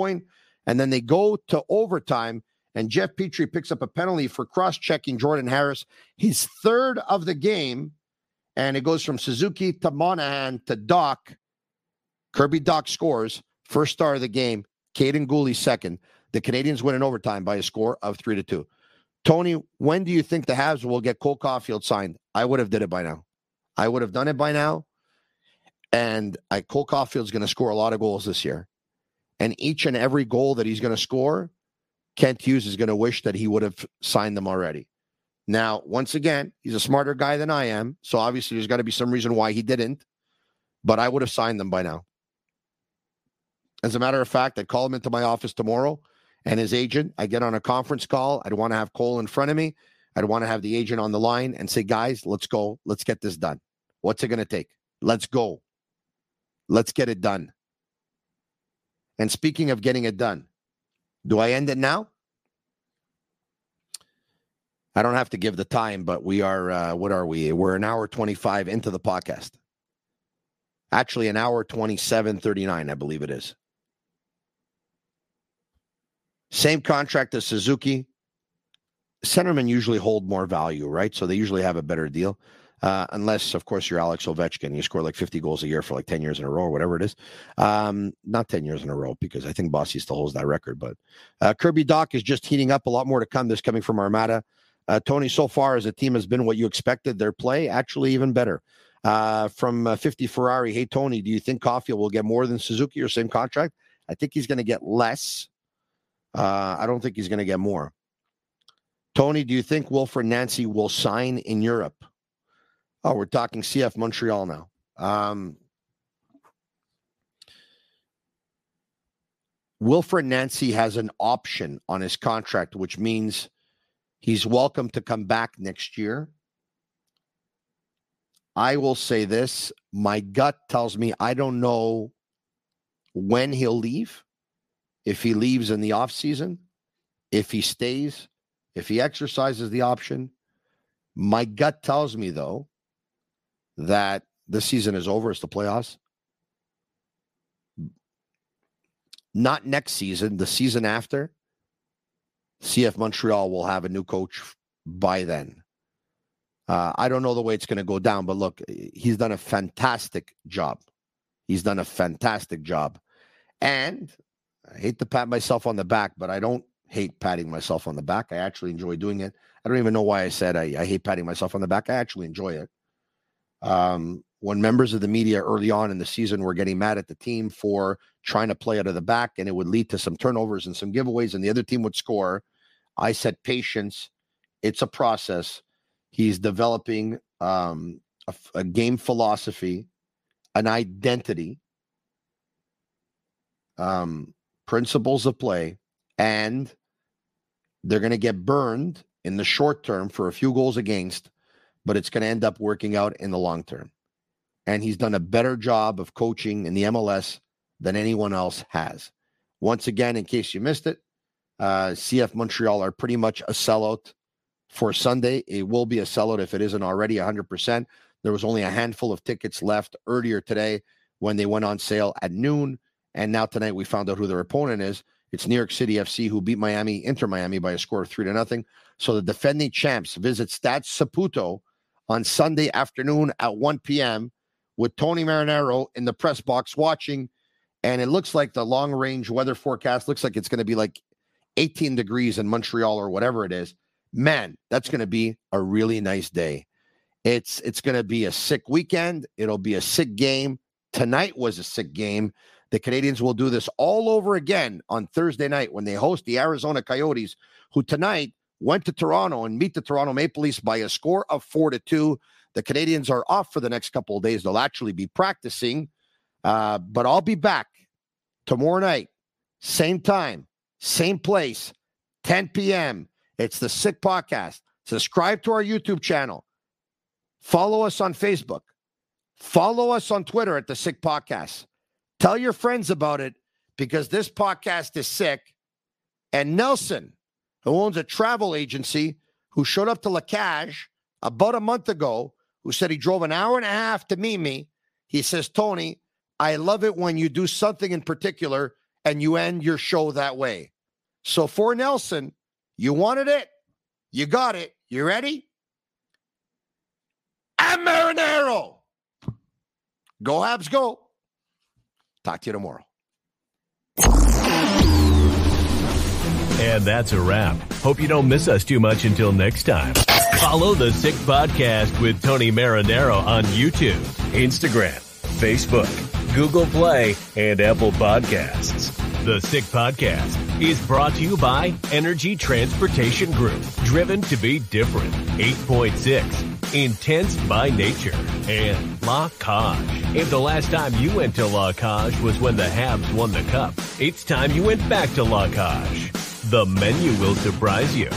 And then they go to overtime, and Jeff Petry picks up a penalty for cross checking Jordan Harris, his third of the game. And it goes from Suzuki to Monahan to Dach. Kirby Dach scores, first star of the game. Kaiden Guhle second. The Canadiens win in overtime by a score of three to two. Tony, when do you think the Habs will get Cole Caufield signed? I would have did it by now. I would have done it by now. And I, Cole Caufield's going to score a lot of goals this year. And each and every goal that he's going to score, Kent Hughes is going to wish that he would have signed them already. Now, once again, he's a smarter guy than I am. So obviously, there's got to be some reason why he didn't. But I would have signed them by now. As a matter of fact, I'd call him into my office tomorrow and his agent. I get on a conference call. I'd want to have Cole in front of me. I'd want to have the agent on the line and say, guys, let's go. Let's get this done. What's it going to take? Let's go. Let's get it done. And speaking of getting it done, do I end it now? I don't have to give the time, but we are, uh, what are we? We're an hour 25 into the podcast. Actually, an hour 27, 39, I believe it is. Same contract as Suzuki. Centermen usually hold more value, right? So they usually have a better deal. Uh, unless, of course, you're Alex Ovechkin. You score like 50 goals a year for like 10 years in a row or whatever it is. Um, not 10 years in a row because I think Bossy still holds that record. But uh, Kirby Dach is just heating up. A lot more to come. This coming from Armada. Uh, Tony, so far as a team has been what you expected, their play actually even better. Uh, from uh, 50 Ferrari, hey, Tony, do you think Caufield will get more than Suzuki or same contract? I think he's going to get less. Uh, I don't think he's going to get more. Tony, do you think Wilfried Nancy will sign in Europe? Oh, we're talking CF Montreal now. Um, Wilfried Nancy has an option on his contract, which means he's welcome to come back next year. I will say this my gut tells me I don't know when he'll leave if he leaves in the off season, if he stays, if he exercises the option. My gut tells me, though, that the season is over. It's the playoffs. Not next season, the season after. CF Montreal will have a new coach by then. Uh, I don't know the way it's going to go down, but look, he's done a fantastic job. He's done a fantastic job. And I hate to pat myself on the back, but I don't hate patting myself on the back. I actually enjoy doing it. I don't even know why I said I, I hate patting myself on the back. I actually enjoy it. Um, when members of the media early on in the season were getting mad at the team for trying to play out of the back and it would lead to some turnovers and some giveaways and the other team would score, I said patience. It's a process. He's developing um, a, a game philosophy, an identity, um, principles of play, and they're going to get burned in the short term for a few goals against, but it's going to end up working out in the long term. And he's done a better job of coaching in the MLS than anyone else has. Once again, in case you missed it, uh, CF Montreal are pretty much a sellout for Sunday. It will be a sellout if it isn't already 100%. There was only a handful of tickets left earlier today when they went on sale at noon. And now tonight we found out who their opponent is. It's New York City FC who beat Miami, Inter Miami by a score of three to nothing. So the defending champs visit Stade Saputo on Sunday afternoon at 1 p.m. with Tony Marinaro in the press box watching. And it looks like the long range weather forecast looks like it's going to be like 18 degrees in Montreal or whatever it is. Man, that's going to be a really nice day. It's it's going to be a sick weekend. It'll be a sick game. Tonight was a sick game. The Canadiens will do this all over again on Thursday night when they host the Arizona Coyotes, who tonight went to Toronto and meet the Toronto Maple Leafs by a score of four to two. The Canadiens are off for the next couple of days. They'll actually be practicing, uh, but I'll be back tomorrow night, same time, same place, 10 p.m. It's the Sick Podcast. Subscribe to our YouTube channel. Follow us on Facebook. Follow us on Twitter at the Sick Podcast. Tell your friends about it because this podcast is sick. And Nelson, who owns a travel agency, who showed up to La Cage about a month ago, who said he drove an hour and a half to meet me. He says, Tony, I love it when you do something in particular and you end your show that way. So for Nelson, you wanted it, you got it. You ready? I'm Marinaro. Go Habs, go. Talk to you tomorrow. And that's a wrap. Hope you don't miss us too much until next time. Follow the Sick Podcast with Tony Marinaro on YouTube, Instagram, Facebook, Google Play, and Apple Podcasts. The Sick Podcast is brought to you by Energy Transportation Group, driven to be different. 8.6, intense by nature, and La Cage. If the last time you went to La Cage was when the Habs won the cup, it's time you went back to La Cage. The menu will surprise you.